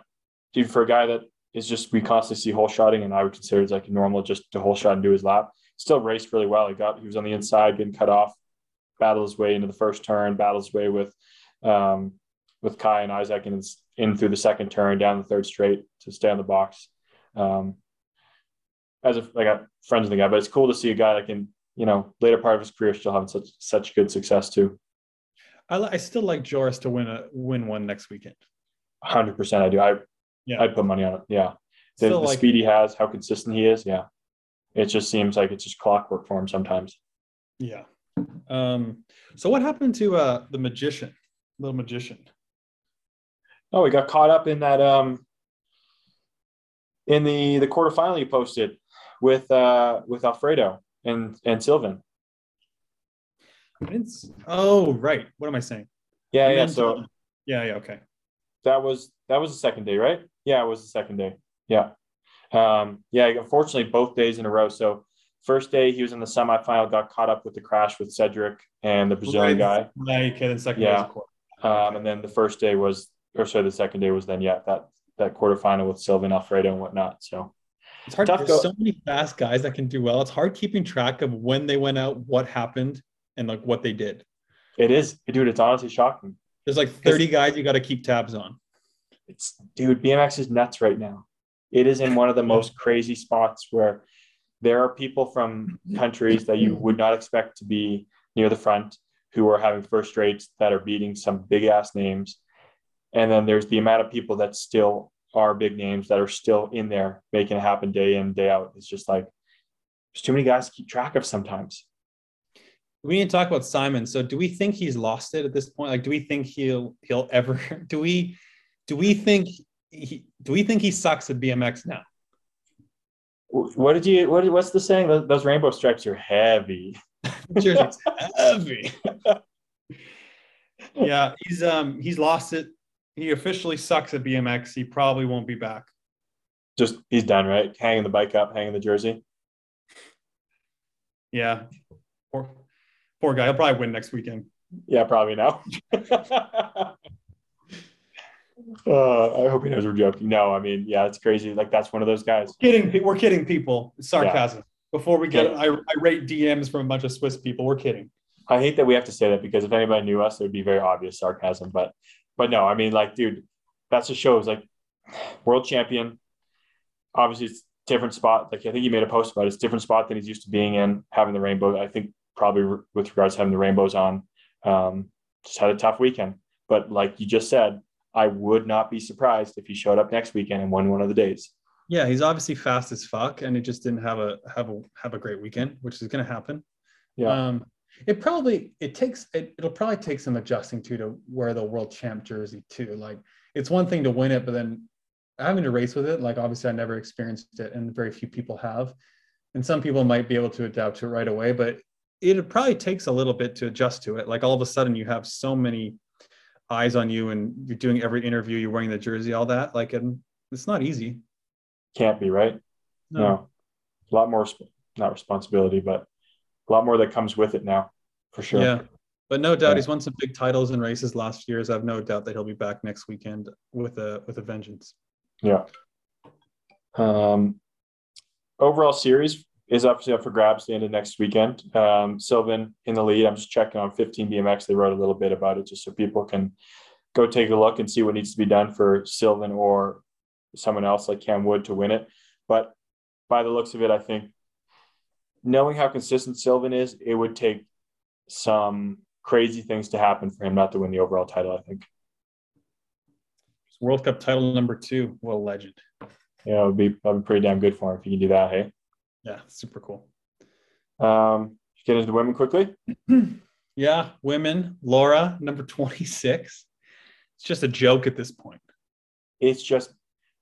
dude, for a guy that is just we constantly see hole shotting, and I would consider it's like normal just to hole shot and do his lap. Still raced really well. He got he was on the inside, getting cut off, battled his way into the first turn, battled his way with um, with Kye and Isaac, and in through the second turn, down the third straight to stay on the box. Um, as I got friends with the guy, but it's cool to see a guy that can, you know, later part of his career still having such such good success too. I, I still like Joris to win a win one next weekend. Hundred percent, I do. I Yeah. I'd put money on it. Yeah, the, the like- speed he has, how consistent he is. Yeah, it just seems like it's just clockwork for him sometimes. Yeah. Um, so what happened to uh the magician, little magician? Oh, we got caught up in that um in the the quarterfinal you posted with uh with Alfredo and and Sylvain. It's oh right. What am I saying? Yeah, I yeah. So uh, yeah, yeah, okay. that was that was the second day, right? Yeah, it was the second day. Yeah. Um, yeah, unfortunately, both days in a row. So first day he was in the semifinal, got caught up with the crash with Cedric and the Brazilian guy. Right, okay, then second Yeah. Um, and then the first day was or sorry, the second day was then yeah, that that quarterfinal with Sylvain Alfredo and whatnot. So It's hard. Tough There's go- so many fast guys that can do well. It's hard keeping track of when they went out, what happened, and like what they did. it is, dude, it's honestly shocking. There's like 30 guys you got to keep tabs on. it's dude, BMX is nuts right now. It is in one of the most crazy spots where there are people from countries that you would not expect to be near the front who are having first rates that are beating some big ass names. And then there's the amount of people that still are big names that are still in there making it happen day in, day out. It's just like there's too many guys to keep track of sometimes. We need to talk about Simon. So do we think he's lost it at this point? Like, do we think he'll he'll ever do we do we think he do we think he sucks at BMX now? What did you, what, what's the saying? Those, those rainbow stripes are heavy. Heavy. yeah, he's um he's lost it. He officially sucks at BMX. He probably won't be back. Just, he's done, right? Hanging the bike up, hanging the jersey. Yeah. Poor, poor guy. He'll probably win next weekend. Yeah, probably now. uh, I hope he knows we're joking. No, I mean, yeah, it's crazy. Like that's one of those guys. Kidding. We're kidding people. It's sarcasm. Before we get I, I rate DMs from a bunch of Swiss people. We're kidding. I hate that we have to say that because if anybody knew us, it would be very obvious sarcasm. But, but no, I mean, like, dude, that's the show. Is like world champion. Obviously, it's different spot. Like I think you made a post about it. It's different spot than he's used to being in, having the rainbow. I think probably re- with regards to having the rainbows on, um, just had a tough weekend. But like you just said, I would not be surprised if he showed up next weekend and won one of the days. Yeah, he's obviously fast as fuck, and he just didn't have a have a have a great weekend, which is going to happen. Yeah. Um, it probably it takes it, it'll probably take some adjusting to to wear the world champ jersey too. Like it's one thing to win it, but then having to race with it, like obviously I never experienced it, and very few people have. and some people might be able to adapt to it right away, but it probably takes a little bit to adjust to it. Like all of a sudden, you have so many eyes on you, and you're doing every interview, you're wearing the jersey, all that. Like, and it's not easy. Can't be right. No, a lot more, not responsibility, but a lot more that comes with it now, for sure. Yeah. But no doubt Yeah. he's won some big titles and races last year. So I have no doubt that he'll be back next weekend with a with a vengeance. Yeah. Um, overall series is obviously up for grabs the end of next weekend. Um, Sylvain in the lead. I'm just checking on 15 BMX. They wrote a little bit about it just so people can go take a look and see what needs to be done for Sylvain or someone else like Cam Wood to win it. But by the looks of it, I think knowing how consistent Sylvain is, it would take some crazy things to happen for him not to win the overall title. I think. World Cup title number two. What a legend. Yeah, it would be that'd be pretty damn good for him if he can do that. Hey. Yeah, super cool. Um, get into the women quickly. Yeah, women. Laura, number 26. It's just a joke at this point. It's just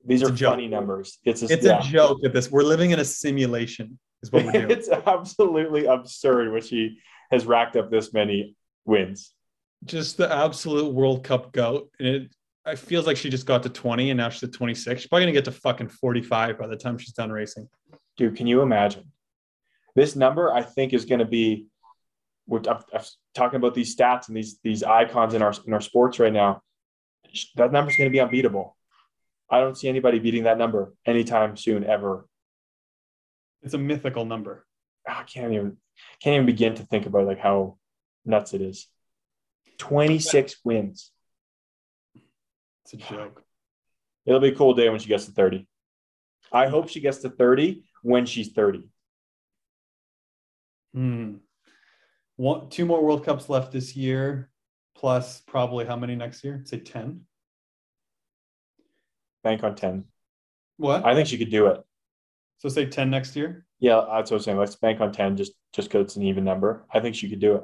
these It's are funny numbers. It's a, It's yeah. a joke at this. We're living in a simulation, is what we're doing. it's absolutely absurd when she has racked up this many wins. just the absolute World Cup goat. And it, it feels like she just got to 20 and now she's at 26. She's probably gonna get to fucking 45 by the time she's done racing. Dude, can you imagine? This number, I think, is going to be. We're I'm, I'm talking about these stats and these these icons in our in our sports right now. That number is going to be unbeatable. I don't see anybody beating that number anytime soon, ever. It's a mythical number. I can't even can't even begin to think about like how nuts it is. Twenty six wins. It's a joke. It'll be a cool day when she gets to 30. I hope she gets to 30 when she's 30. Hmm. One, two more World Cups left this year, plus probably how many next year? Say 10. Bank on 10. What? I think she could do it. So say 10 next year. Yeah, that's what I was saying. Let's bank on 10 just just because it's an even number. I think she could do it.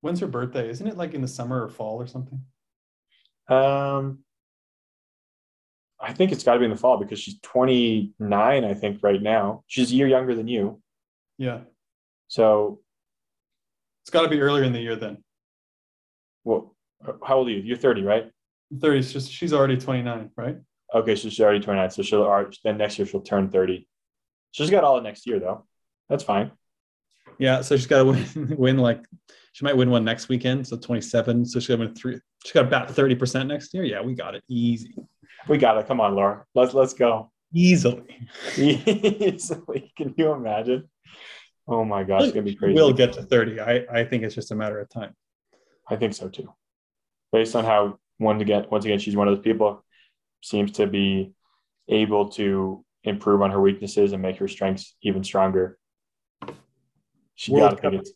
When's her birthday? Isn't it like in the summer or fall or something? Um, I think it's got to be in the fall because she's 29, I think, right now. She's a year younger than you. Yeah. So, It's got to be earlier in the year then. well, how old are you? You're 30, right? 30. It's just she's already 29, right? Okay, so she's already 29. So she'll then next year she'll turn 30. She's got all of next year, though. That's fine. Yeah, so she's got to win, win like she might win one next weekend, so 27. So she's got to win three. She's got about 30% next year. Yeah, we got it easy, We got it. Come on, Laura. Let's let's go. easily. Easily. Can you imagine? Oh my gosh, it's gonna be crazy. We'll get to 30. I, I think it's just a matter of time. I think so too. Based on how one to get once again, she's one of those people seems to be able to improve on her weaknesses and make her strengths even stronger. She World got to think Cup.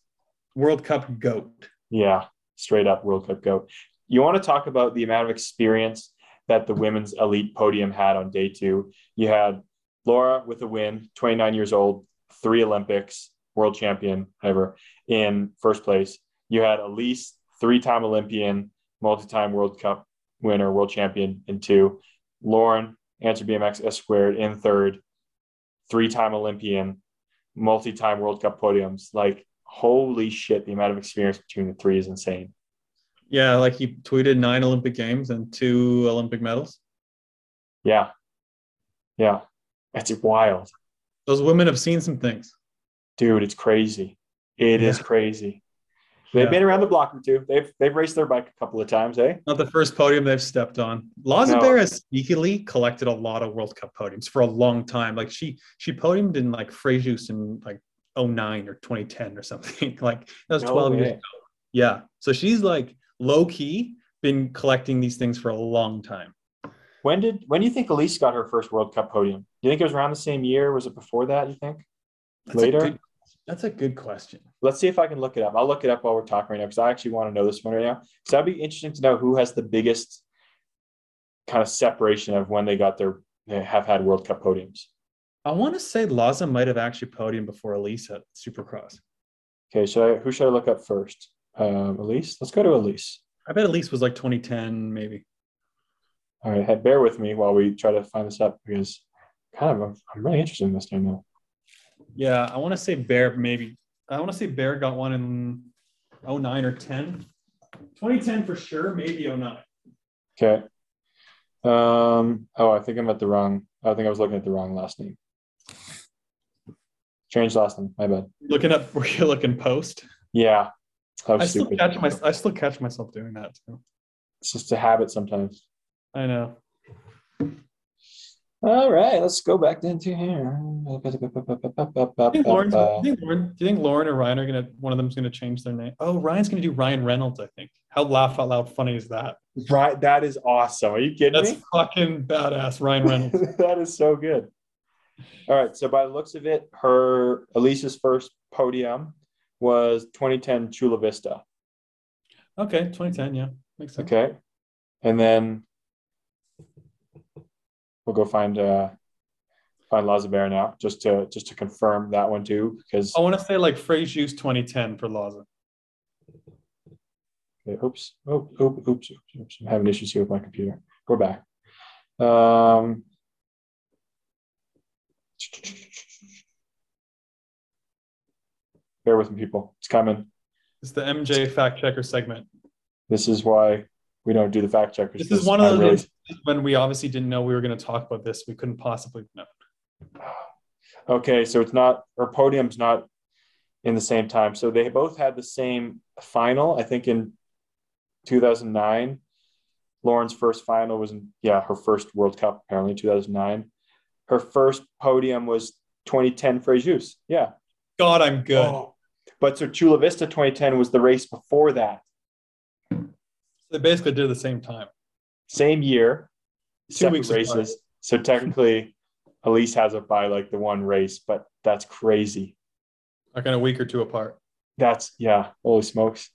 World Cup goat. yeah, straight up World Cup goat. You want to talk about the amount of experience that the women's elite podium had on day two? You had Laura with a win, 29 years old, three Olympics, world champion, whatever, in first place. You had Alise, three time Olympian, multi time World Cup winner, world champion in two. Lauren, Answer BMX S squared in third, three time Olympian, multi time World Cup podiums. Like, holy shit, the amount of experience between the three is insane. Yeah, like he tweeted nine Olympic games and two Olympic medals. Yeah. Yeah. It's wild. Those women have seen some things. Dude, it's crazy. It is Yeah. crazy. They've Yeah. been around the block or two. They've they've raced their bike a couple of times, eh? Not the first podium they've stepped on. Laza No. Has sneakily collected a lot of World Cup podiums for a long time. Like she she podiumed in like Frejus in like 09 or 2010 or something. like that was No 12 years ago. Yeah. So she's like low key been collecting these things for a long time. When did when do you think Alise got her first World Cup podium? Do you think it was around the same year? Was it before that, you think? That's Later? That's a good question. Let's see if I can look it up. I'll look it up while we're talking right now because I actually want to know this one right now. So that'd be interesting to know who has the biggest kind of separation of when they got their they have had World Cup podiums. I want to say Laza might have actually podiumed before Alise at Supercross. Okay, I who should I look up first? Um, Alise? Let's go to Alise. I bet Alise was like 2010, maybe. All right, bear with me while we try to find this up because kind of I'm really interested in this name though. Yeah, I want to say Bear maybe. I want to say Bear got one in 09 or 10. 2010 for sure, maybe 09. Okay. Um. Oh, I think I'm at the wrong. I think I was looking at the wrong last name. Change last name. My bad. Looking up where you looking post. Yeah, I still stupid. catch my I still catch myself doing that too. It's just a habit sometimes. I know. All right, let's go back into here. Do you think, Lauren's, do, you think Lauren, do you think Lauren or Ryan are gonna one of them's gonna change their name? Oh, Ryan's gonna do Ryan Reynolds, I think. How laugh out loud funny is that? Right, that is awesome. Are you kidding That's me? fucking badass, Ryan Reynolds. that is so good. All right, so by the looks of it, her Alise's first podium was 2010 Chula Vista. okay, 2010, yeah. Makes sense. Okay, and then we'll go find uh find Lazavera now, just to just to confirm that one too, because I want to say like Frejus 2010 for Laza. Okay, oops, oh, oops, oops, oops, oops. I'm having issues here with my computer. We're back. Um, bear with me, people. It's coming. It's the MJ fact checker segment. This is why we don't do the fact checkers. This is one of those really- when we obviously didn't know we were going to talk about this. We couldn't possibly know. Okay, so it's not or podium's not in the same time. So they both had the same final. I think in 2009. Lauren's first final was in yeah her first World Cup apparently 2009. Her first podium was 2010 Frejus. Yeah. God, I'm good. Oh. But so Chula Vista 2010 was the race before that. So They basically did it at the same time. Same year, Two separate weeks apart. races. So technically, Alise has it by like the one race, but that's crazy. Like in a week or two apart. That's yeah, holy smokes.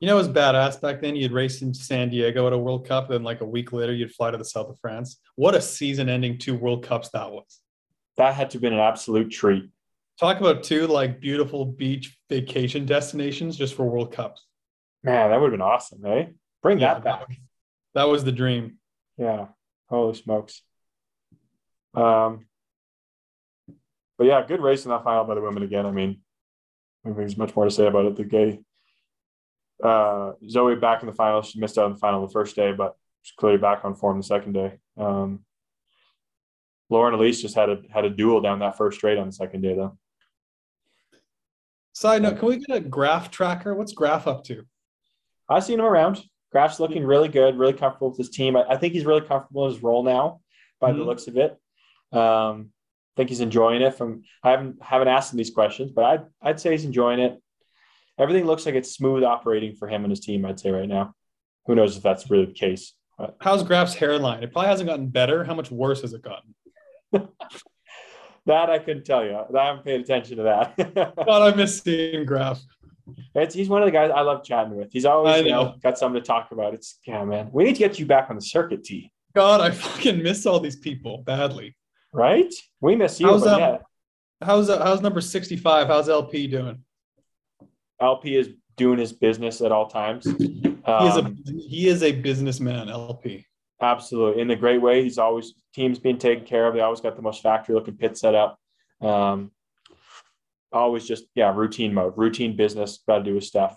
You know, it was badass back then. You'd race in San Diego at a World Cup, then like a week later, you'd fly to the south of France. What a season-ending two World Cups that was. That had to have been an absolute treat. Talk about two like beautiful beach vacation destinations just for World Cups. Man, that would have been awesome, eh? Bring Yeah, that back. was- That was the dream. Yeah. Holy smokes. Um, but yeah, good race in that final by the women again. I mean, I think there's much more to say about it. The gay uh, Zoe back in the final. She missed out on the final the first day, but she's clearly back on form the second day. Um, Lauren Alise just had a had a duel down that first straight on the second day though. Side note, can we get a Graf tracker? What's Graf up to? I've seen him around. Graf's looking really good, really comfortable with his team. I, I think he's really comfortable in his role now, by the Mhm. looks of it. Um, I think he's enjoying it. From I haven't haven't asked him these questions, but I'd I'd say he's enjoying it. Everything looks like it's smooth operating for him and his team. I'd say right now. Who knows if that's really the case? But How's Graf's hairline? It probably hasn't gotten better. How much worse has it gotten? that I couldn't tell you. I haven't paid attention to that. God, I miss seeing Graph. It's, he's one of the guys I love chatting with. He's always you know, got something to talk about. It's yeah, man. We need to get you back on the circuit, T. God, I fucking miss all these people badly. Right? We miss you. How's that? yeah. How's uh, how's number sixty five? How's LP doing? LP is doing his business at all times. He is Um, a he is a businessman. LP. absolutely in a great way. He's always teams being taken care of. They always got the most factory looking pit set up. Um, always just yeah, routine mode, routine business. Got to do his stuff.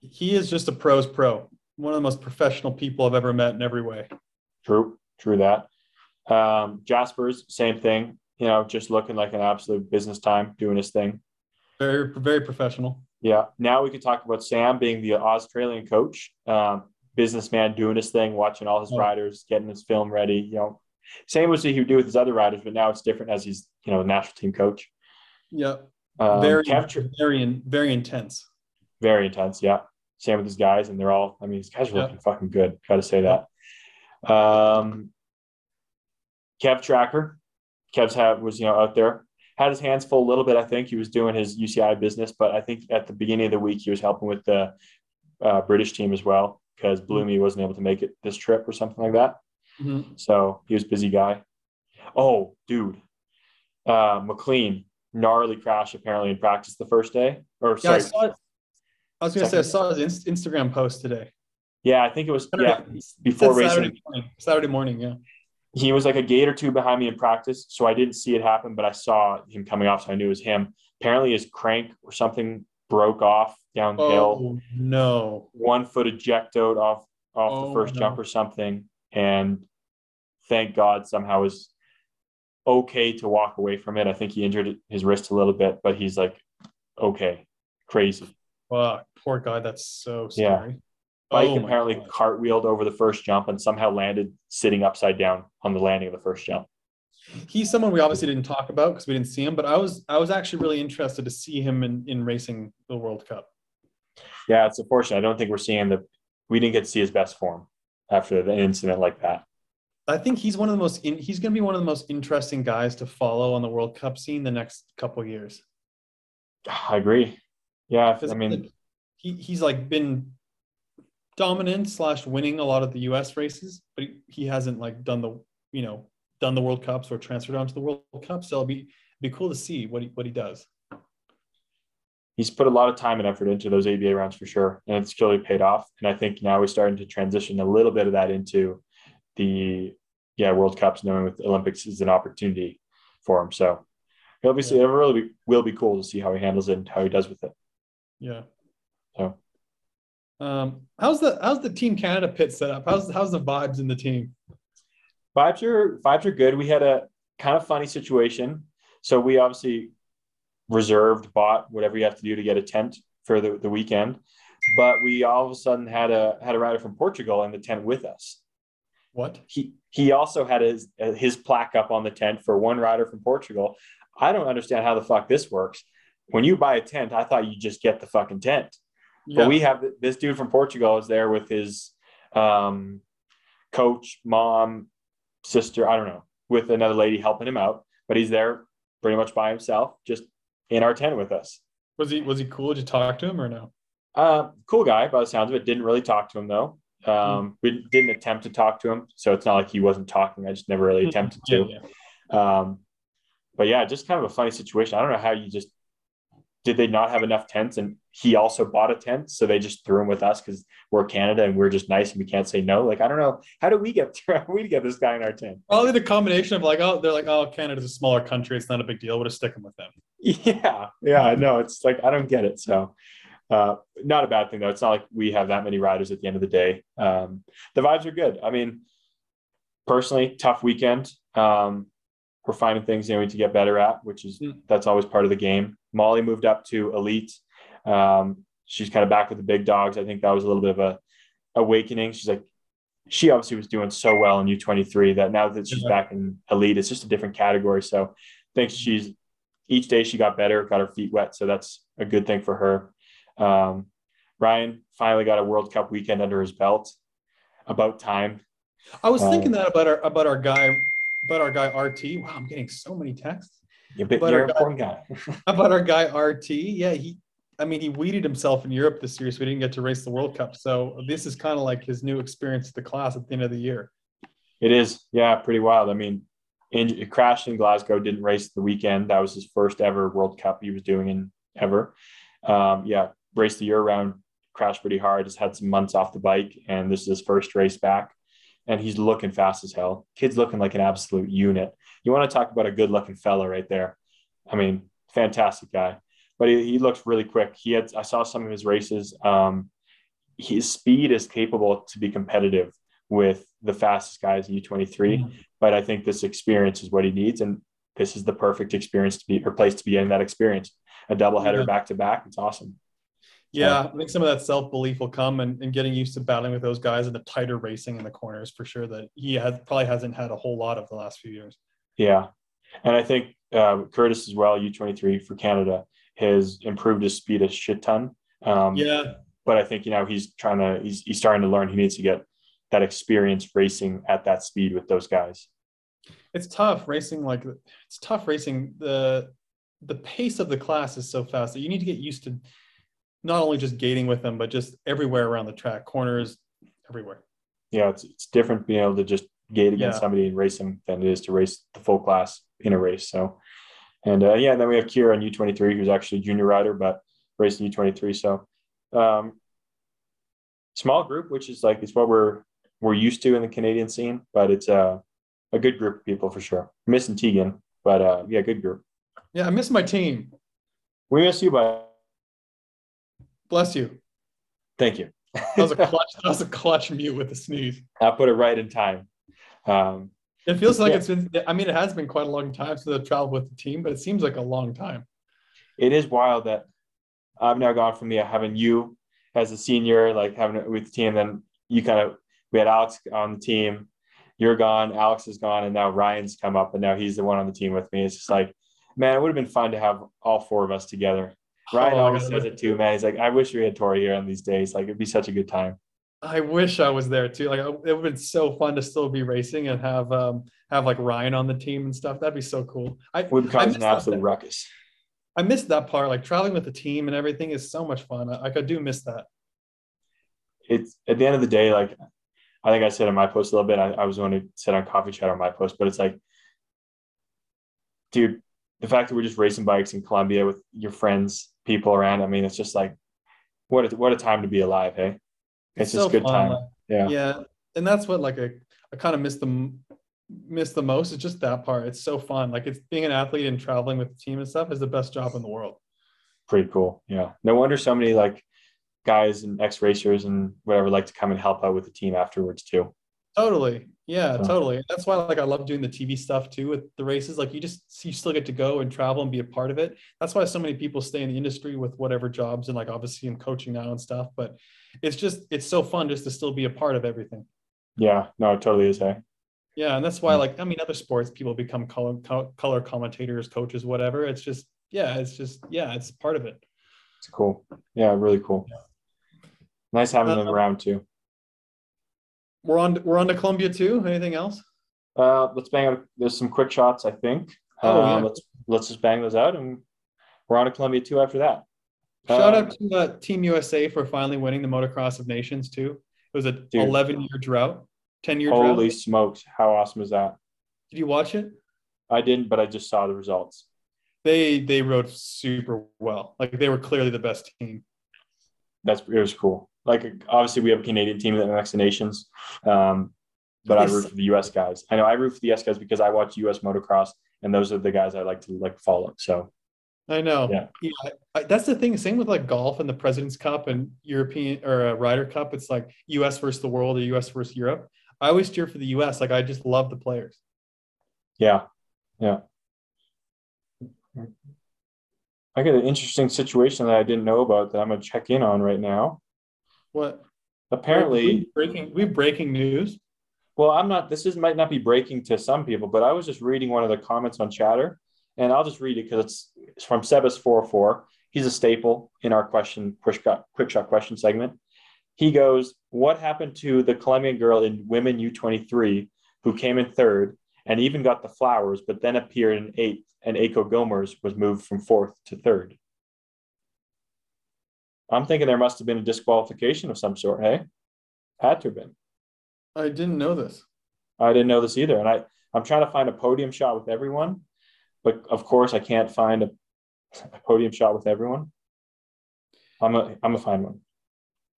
He is just a pros pro. One of the most professional people I've ever met in every way. True, true that. Um, Jasper's same thing. You know, just looking like an absolute business time, doing his thing. Very very professional. Yeah. Now we could talk about Sam being the Australian coach, um, businessman doing his thing, watching all his Yeah. riders, getting his film ready. You know, same as he would do with his other riders, but now it's different as he's you know national team coach. Yeah. Um, very Tr- very very intense. very intense. Yeah. Same with his guys, and they're all. I mean, these guys are Yeah. looking fucking good. Got to say that. Um, Kev Tracker, Kev's had was you know out there had his hands full a little bit. I think he was doing his UCI business, but I think at the beginning of the week he was helping with the uh, British team as well because Bloomy wasn't able to make it this trip or something like that. Mhm. So he was busy guy. Oh, dude, uh, McLean gnarly crash apparently in practice the first day. Or Yeah, I sorry, saw it. I was gonna say I saw his Instagram post today. yeah, I think it was Saturday- yeah before racing. Saturday morning. Saturday morning, yeah. he was like a gate or two behind me in practice, so I didn't see it happen, but I saw him coming off, so I knew it was him. Apparently, his crank or something broke off downhill. Oh no. One foot ejected off off Oh, the first no. jump or something, and thank God somehow was okay to walk away from it. I think he injured his wrist a little bit, but he's like okay, crazy. Fuck. Poor guy. That's so Yeah. scary. Bike Oh apparently God. cartwheeled over the first jump and somehow landed sitting upside down on the landing of the first jump. He's someone we obviously didn't talk about because we didn't see him, but I was I was actually really interested to see him in, in racing the World Cup. Yeah, it's unfortunate. I don't think we're seeing the we didn't get to see his best form after the incident like that. I think he's one of the most in, he's going to be one of the most interesting guys to follow on the World Cup scene the next couple of years. I agree. Yeah, I mean, he, he's like been dominant slash winning a lot of the U.S. races, but he, he hasn't like done the you know done the World Cups or transferred onto the World Cup. So it'll be be cool to see what he what he does. he's put a lot of time and effort into those ABA rounds for sure, and it's clearly paid off. And I think now we're starting to transition a little bit of that into the yeah World Cups, knowing with the Olympics is an opportunity for him. So it'll be it really be, will be cool to see how he handles it and how he does with it. Yeah. So Um, how's the how's the Team Canada pit set up? How's how's the vibes in the team? vibes are vibes are good. We had a kind of funny situation. So we obviously reserved, bought whatever you have to do to get a tent for the, the weekend. But we all of a sudden had a had a rider from Portugal in the tent with us. What? He he also had his his plaque up on the tent for one rider from Portugal. I don't understand how the fuck this works. When you buy a tent, I thought you just get the fucking tent. But we have this dude from Portugal is there with his um, coach, mom, sister, I don't know, with another lady helping him out. But he's there pretty much by himself, just in our tent with us. was he was he cool? Did you talk to him or no? Uh, cool guy by the sounds of it. Didn't really talk to him though. Um, We didn't attempt to talk to him, so it's not like he wasn't talking. I just never really attempted Yeah, to. yeah. Um, but yeah, just kind of a funny situation. I don't know how you just did they not have enough tents, and he also bought a tent, so they just threw him with us because we're Canada and we're just nice and we can't say no. Like I don't know how do we get how do we get this guy in our tent? Probably the combination of like, oh, they're like, oh, Canada's a smaller country. It's not a big deal. We'll just stick him with them. Yeah, yeah, no, it's like I don't get it. So, uh, not a bad thing though. It's not like we have that many riders at the end of the day. Um, the vibes are good. I mean, personally, tough weekend. Um, we're finding things you know, we need to get better at, which is Mm. that's always part of the game. Molly moved up to elite. Um, she's kind of back with the big dogs. I think that was a little bit of a awakening. She's like, she obviously was doing so well in U23 that now that she's Yeah. back in elite, it's just a different category. So I think she's each day she got better, got her feet wet. So that's a good thing for her. Um, Ryan finally got a World Cup weekend under his belt. About time. I was Uh, thinking that about our about our guy about our guy RT. Wow, I'm getting so many texts You're, a bit, But you're our guy- guy. about our guy RT. Yeah, he. I mean, he weeded himself in Europe this year, so we didn't get to race the World Cup. So this is kind of like his new experience at the class at the end of the year. It is, yeah, pretty wild. I mean, in, crashed in Glasgow, didn't race the weekend. That was his first ever World Cup he was doing in ever. Um, yeah, raced the year round, crashed pretty hard. Has had some months off the bike, and this is his first race back. And he's looking fast as hell. Kid's looking like an absolute unit. You want to talk about a good looking fella right there. I mean, fantastic guy. But he, he looks really quick. He had I saw some of his races. Um, his speed is capable to be competitive with the fastest guys in U23. But I think this experience is what he needs. And this is the perfect experience to be or place to be in that experience. A double header back to back. It's awesome. Yeah, I think some of that self belief will come and, and getting used to battling with those guys and the tighter racing in the corners for sure that he has probably hasn't had a whole lot of the last few years. Yeah. And I think uh, Curtis as well, U23 for Canada, has improved his speed a shit ton. Um, Yeah, But I think, you know, he's trying to, he's, he's starting to learn he needs to get that experience racing at that speed with those guys. it's tough racing like it's tough racing the the pace of the class is so fast that you need to get used to not only just gating with them but just everywhere around the track corners everywhere Yeah. It's, it's different being able to just gate against Yeah. somebody and race them than it is to race the full class in a race. So, and uh, yeah, and then we have Kira on U23, who's actually a junior rider, but racing U23. So, um, small group, which is like, it's what we're, we're used to in the Canadian scene, but it's, uh, a good group of people for sure. Missing Tegan, but uh, yeah, good group. Yeah, I miss my team. We miss you, but Bless you. thank you. That was a clutch. that was a clutch mute with a sneeze. I put it right in time. Um, It feels like Yeah. it's been. I mean, it has been quite a long time since I've traveled with the team, but it seems like a long time. it is wild that I've now gone from yeah having you as a senior, like having it with the team, then you kind of we had Alex on the team, you're gone, Alex is gone, and now Ryan's come up, and now he's the one on the team with me. It's just like, man, it would have been fun to have all four of us together. Ryan Oh, always says it too, man. He's like, I wish we had Tori here on these days. Like it'd be such a good time. I wish I was there too. Like it would have been so fun to still be racing and have um have like Ryan on the team and stuff. That'd be so cool. I Would cause an absolute ruckus. I missed that part. Like traveling with the team and everything is so much fun. I, like I do miss that. it's at the end of the day, like I think I said in my post a little bit, I, I was going to sit on coffee chat on my post, but it's like, dude, the fact that we're just racing bikes in Colombia with your friends, people around, I mean, it's just like, what a, what a time to be alive. Hey, it's, just so good fun, time. Yeah. yeah and that's what like I, I kind of miss the miss the most is just that part it's so fun like it's being an athlete and traveling with the team and stuff is the best job in the world Pretty cool. Yeah. No wonder so many like guys and ex racers and whatever like to come and help out with the team afterwards too. totally yeah totally that's why like i love doing the tv stuff too with the races like you just you still get to go and travel and be a part of it that's why so many people stay in the industry with whatever jobs and like obviously i'm coaching now and stuff but it's just it's so fun just to still be a part of everything Yeah. No, it totally is. Hey. Yeah, and that's why, Mm. like, I mean, other sports people become color color commentators, coaches, whatever. It's just, yeah, it's just, yeah, it's part of it. It's cool. Yeah. Really cool. Nice having them Um, around too. We're on, we're on to Colombia too. Anything else? Uh, let's bang out. There's some quick shots, I think. Oh, yeah. Let's let's just bang those out, and we're on to Colombia too after that. Shout Uh, out to uh, Team USA for finally winning the Motocross of Nations too. It was a Dude. 11 year drought, 10 year drought. Holy drought. smokes! How awesome is that? Did you watch it? I didn't, but I just saw the results. They they rode super well. Like they were clearly the best team. That's it was cool. Like obviously, we have a Canadian team that makes the nations, um, but I root for the U.S. guys. I know I root for the U.S. guys because I watch U.S. motocross, and those are the guys I like to like follow. So I know. Yeah. I, that's the thing. Same with like golf and the President's Cup and European or uh, Ryder Cup. It's like U.S. versus the world or U.S. versus Europe. I always cheer for the U.S. Like I just love the players. yeah, yeah. I got an interesting situation that I didn't know about that I'm gonna check in on right now. What? Apparently, we breaking we breaking news. Well, I'm not. This is might not be breaking to some people, but I was just reading one of the comments on Chatter, and I'll just read it because it's, it's from Sebas four oh four. He's a staple in our question quick shot quick shot question segment. He goes, "What happened to the Colombian girl in women U23 who came in third and even got the flowers, but then appeared in eighth, and Aiko Gommers was moved from fourth to third? I'm thinking there must have been a disqualification of some sort. Hey, had to have been. I didn't know this. I didn't know this either. And I, I'm trying to find a podium shot with everyone, but of course I can't find a, a podium shot with everyone. I'm a, I'm gonna find one.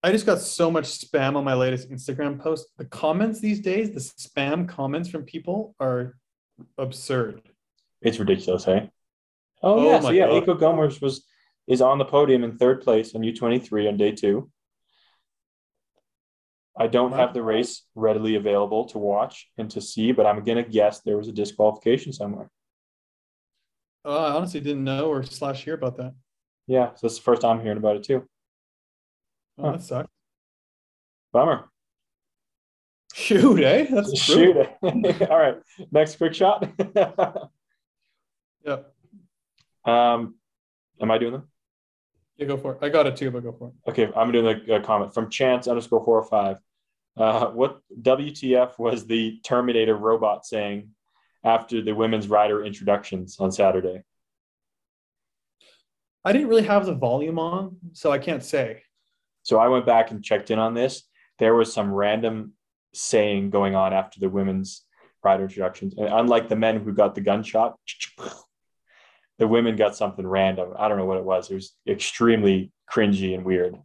I just got so much spam on my latest Instagram post. The comments these days, the spam comments from people are absurd. It's ridiculous, hey? Oh, Oh yeah. So yeah, God. Aiko Gommers was is on the podium in third place on U23 on day two. I don't have the race readily available to watch and to see, but I'm gonna guess there was a disqualification somewhere. Oh, I honestly didn't know or slash hear about that. Yeah, so that's the first time I'm hearing about it too. Oh, Huh. that sucks. Bummer. Shoot, eh? That's Shoot. brutal. All right. Next quick shot. Yeah, um, am I doing them? You go for it. I got it too, but go for it. Okay, I'm doing a, a comment from Chance underscore four or five. Uh, what WTF was the Terminator robot saying after the women's rider introductions on Saturday? I didn't really have the volume on, so I can't say. So I went back and checked in on this. There was some random saying going on after the women's rider introductions. And unlike the men who got the gunshot, the women got something random. I don't know what it was. It was extremely cringy and weird.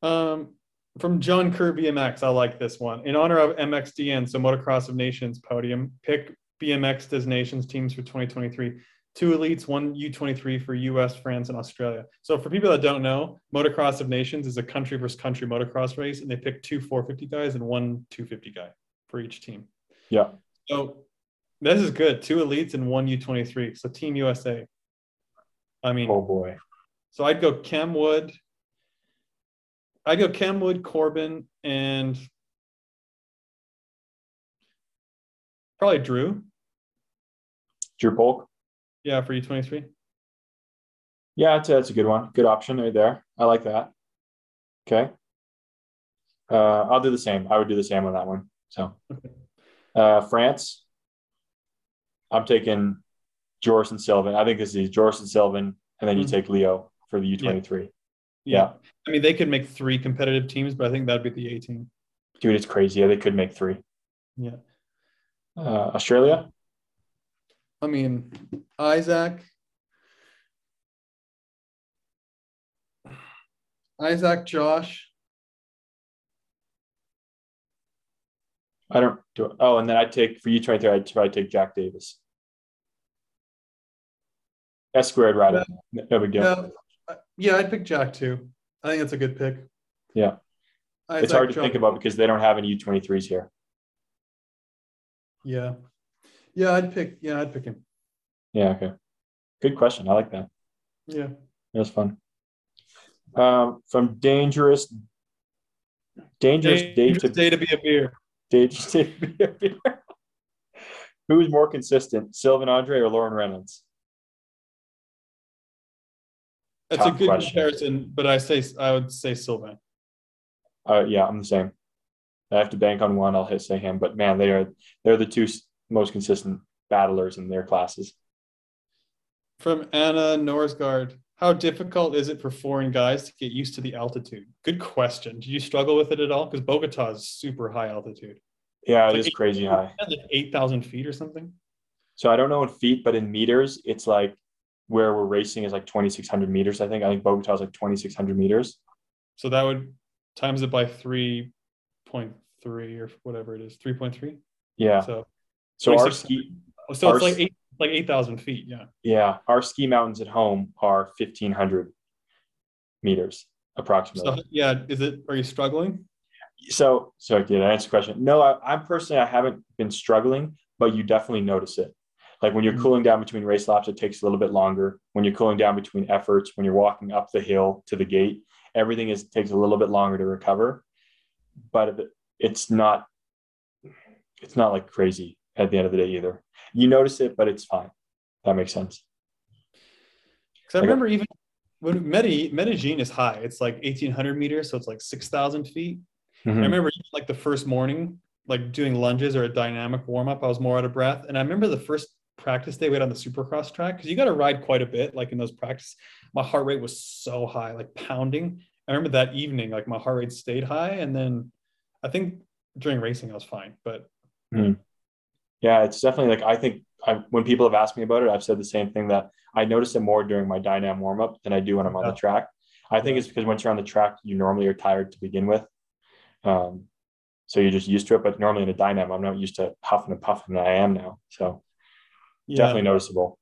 Um, From John Kerr BMX, I like this one. In honor of MXDN, so Motocross of Nations podium, pick BMX Nations teams for 2023. Two elites, one U23 for US, France, and Australia. So for people that don't know, Motocross of Nations is a country versus country motocross race, and they pick two 450 guys and one 250 guy for each team. Yeah. So this is good. Two elites and one U23. So Team USA. I mean, Oh boy. so I'd go Cam Wood. I'd go Cam Wood, Corben, and probably Drew. Drew Polk. Yeah, for U23. Yeah, that's, that's a good one. Good option right there. I like that. Okay. Uh, I'll do the same. I would do the same on that one. So, uh, France. I'm taking Joris and Sylvain. I think this is Joris and Sylvain, and then you Mhm. take Leo for the U23. Yeah. I mean, they could make three competitive teams, but I think that'd be the A team. Dude, it's crazy. Yeah, they could make three. Yeah. Uh, Australia. I mean, Isaac. Isaac, Josh. I don't do. Oh, and then I take for U23. I'd probably take Jack Davis. S squared rider. No big deal. Yeah, uh, yeah, I'd pick Jack too. I think that's a good pick. Yeah. Isaac, it's hard to Josh- think about because they don't have any U23s here. Yeah. Yeah, I'd pick. Yeah, I'd pick him. Yeah. Okay. Good question. I like that. Yeah. That was fun. Um, from dangerous, dangerous, Dangerous day to day to be a beer. dangerous day to be a beer. Who is more consistent, Sylvain Andre or Lauren Reynolds? That's a good question. comparison, but I say I would say Sylvain. Uh, yeah, I'm the same. I have to bank on one. I'll hit say him, but man, they are they're the two most consistent battlers in their classes. From Anna Norsgaard. How difficult is it for foreign guys to get used to the altitude? Good question. Did you struggle with it at all? Because Bogota is super high altitude. Yeah, it Like is eight- crazy high. Like 8,000 feet or something. So I don't know in feet, but in meters, it's like where we're racing is like 2,600 meters. I think. I think Bogota is like 2,600 meters. So that would times it by 3.3 or whatever it is, 3.3. Yeah. So, So our ski, so Our it's like eight, like 8,000 feet. Yeah. yeah, our ski mountains at home are 1,500 meters approximately. So yeah, is it, are you struggling? so so did I answer the question? No, I, I'm personally I haven't been struggling, but you definitely notice it. Like when you're Mhm. cooling down between race laps, it takes a little bit longer. When you're cooling down between efforts, when you're walking up the hill to the gate, everything is takes a little bit longer to recover. But it's not it's not like crazy at the end of the day either. You notice it, but it's fine. That makes sense. Because I Like remember even when Medi, Medellin is high, it's like 1,800 meters. So it's like 6,000 feet. Mhm. I remember like the first morning, like doing lunges or a dynamic warm up, I was more out of breath. And I remember the first practice day we had on the supercross track because you got to ride quite a bit. Like in those practice, my heart rate was so high, like pounding. I remember that evening, like my heart rate stayed high. And then I think during racing, I was fine. But Yeah, it's definitely like I think I, when people have asked me about it, I've said the same thing that I notice it more during my dynam warm up than I do when I'm on Yeah. the track. I think it's because once you're on the track, you normally are tired to begin with. Um, so you're just used to it. But normally in a dynam, I'm not used to huffing and puffing, and I am now. So yeah, definitely noticeable.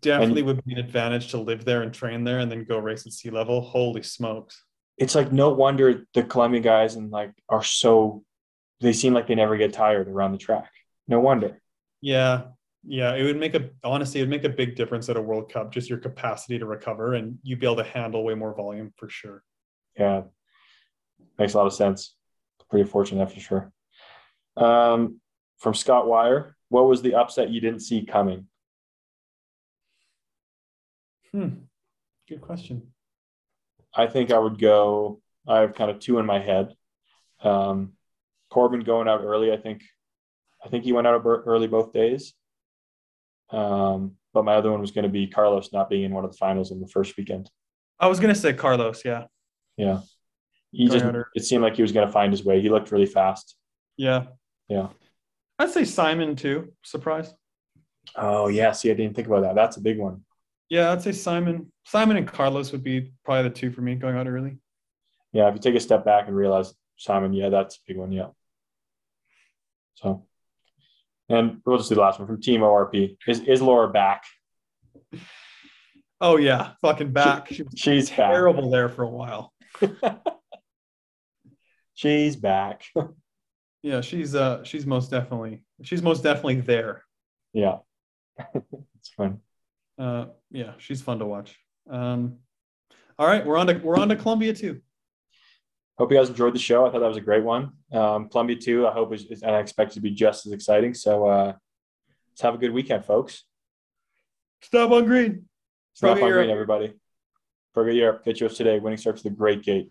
definitely would be an advantage to live there and train there and then go race at sea level. Holy smokes. It's like no wonder the Colombian guys and like are so they seem like they never get tired around the track. No wonder. Yeah. Yeah. It would make a, honestly, it would make a big difference at a World Cup, just your capacity to recover and you'd be able to handle way more volume for sure. Yeah, makes a lot of sense. Pretty fortunate for sure. Um, from Scott Wire, what was the upset you didn't see coming? Hmm. Good question. I think I would go. I have kind of two in my head. Um, Corben going out early. I think. I think he went out early both days. Um, but my other one was going to be Carlos not being in one of the finals in the first weekend. I was going to say Carlos. Yeah. Yeah, he just. It seemed like he was going to find his way. He looked really fast. Yeah. Yeah. I'd say Simon too. Surprise. Oh yeah. See, I didn't think about that. That's a big one. Yeah. I'd say Simon. Simon and Carlos would be probably the two for me going out early. yeah, if you take a step back and realize, Simon, yeah, that's a big one. Yeah. So, and we'll just do the last one from Team ORP. Is is Laura back? Oh yeah, fucking back. She was She's back. terrible there for a while. She's back. Yeah, she's uh she's most definitely she's most definitely there. yeah. it's fun. Uh yeah, she's fun to watch. Um all right, we're on to we're on to Colombia too. Hope you guys enjoyed the show. I thought that was a great one. Um, Colombia too. I hope is, is and I expect it to be just as exciting. So uh, let's have a good weekend, folks. Stop on green. Stop on Europe. green, everybody. Forget Europe. Get yours today. Winning starts with the great gate.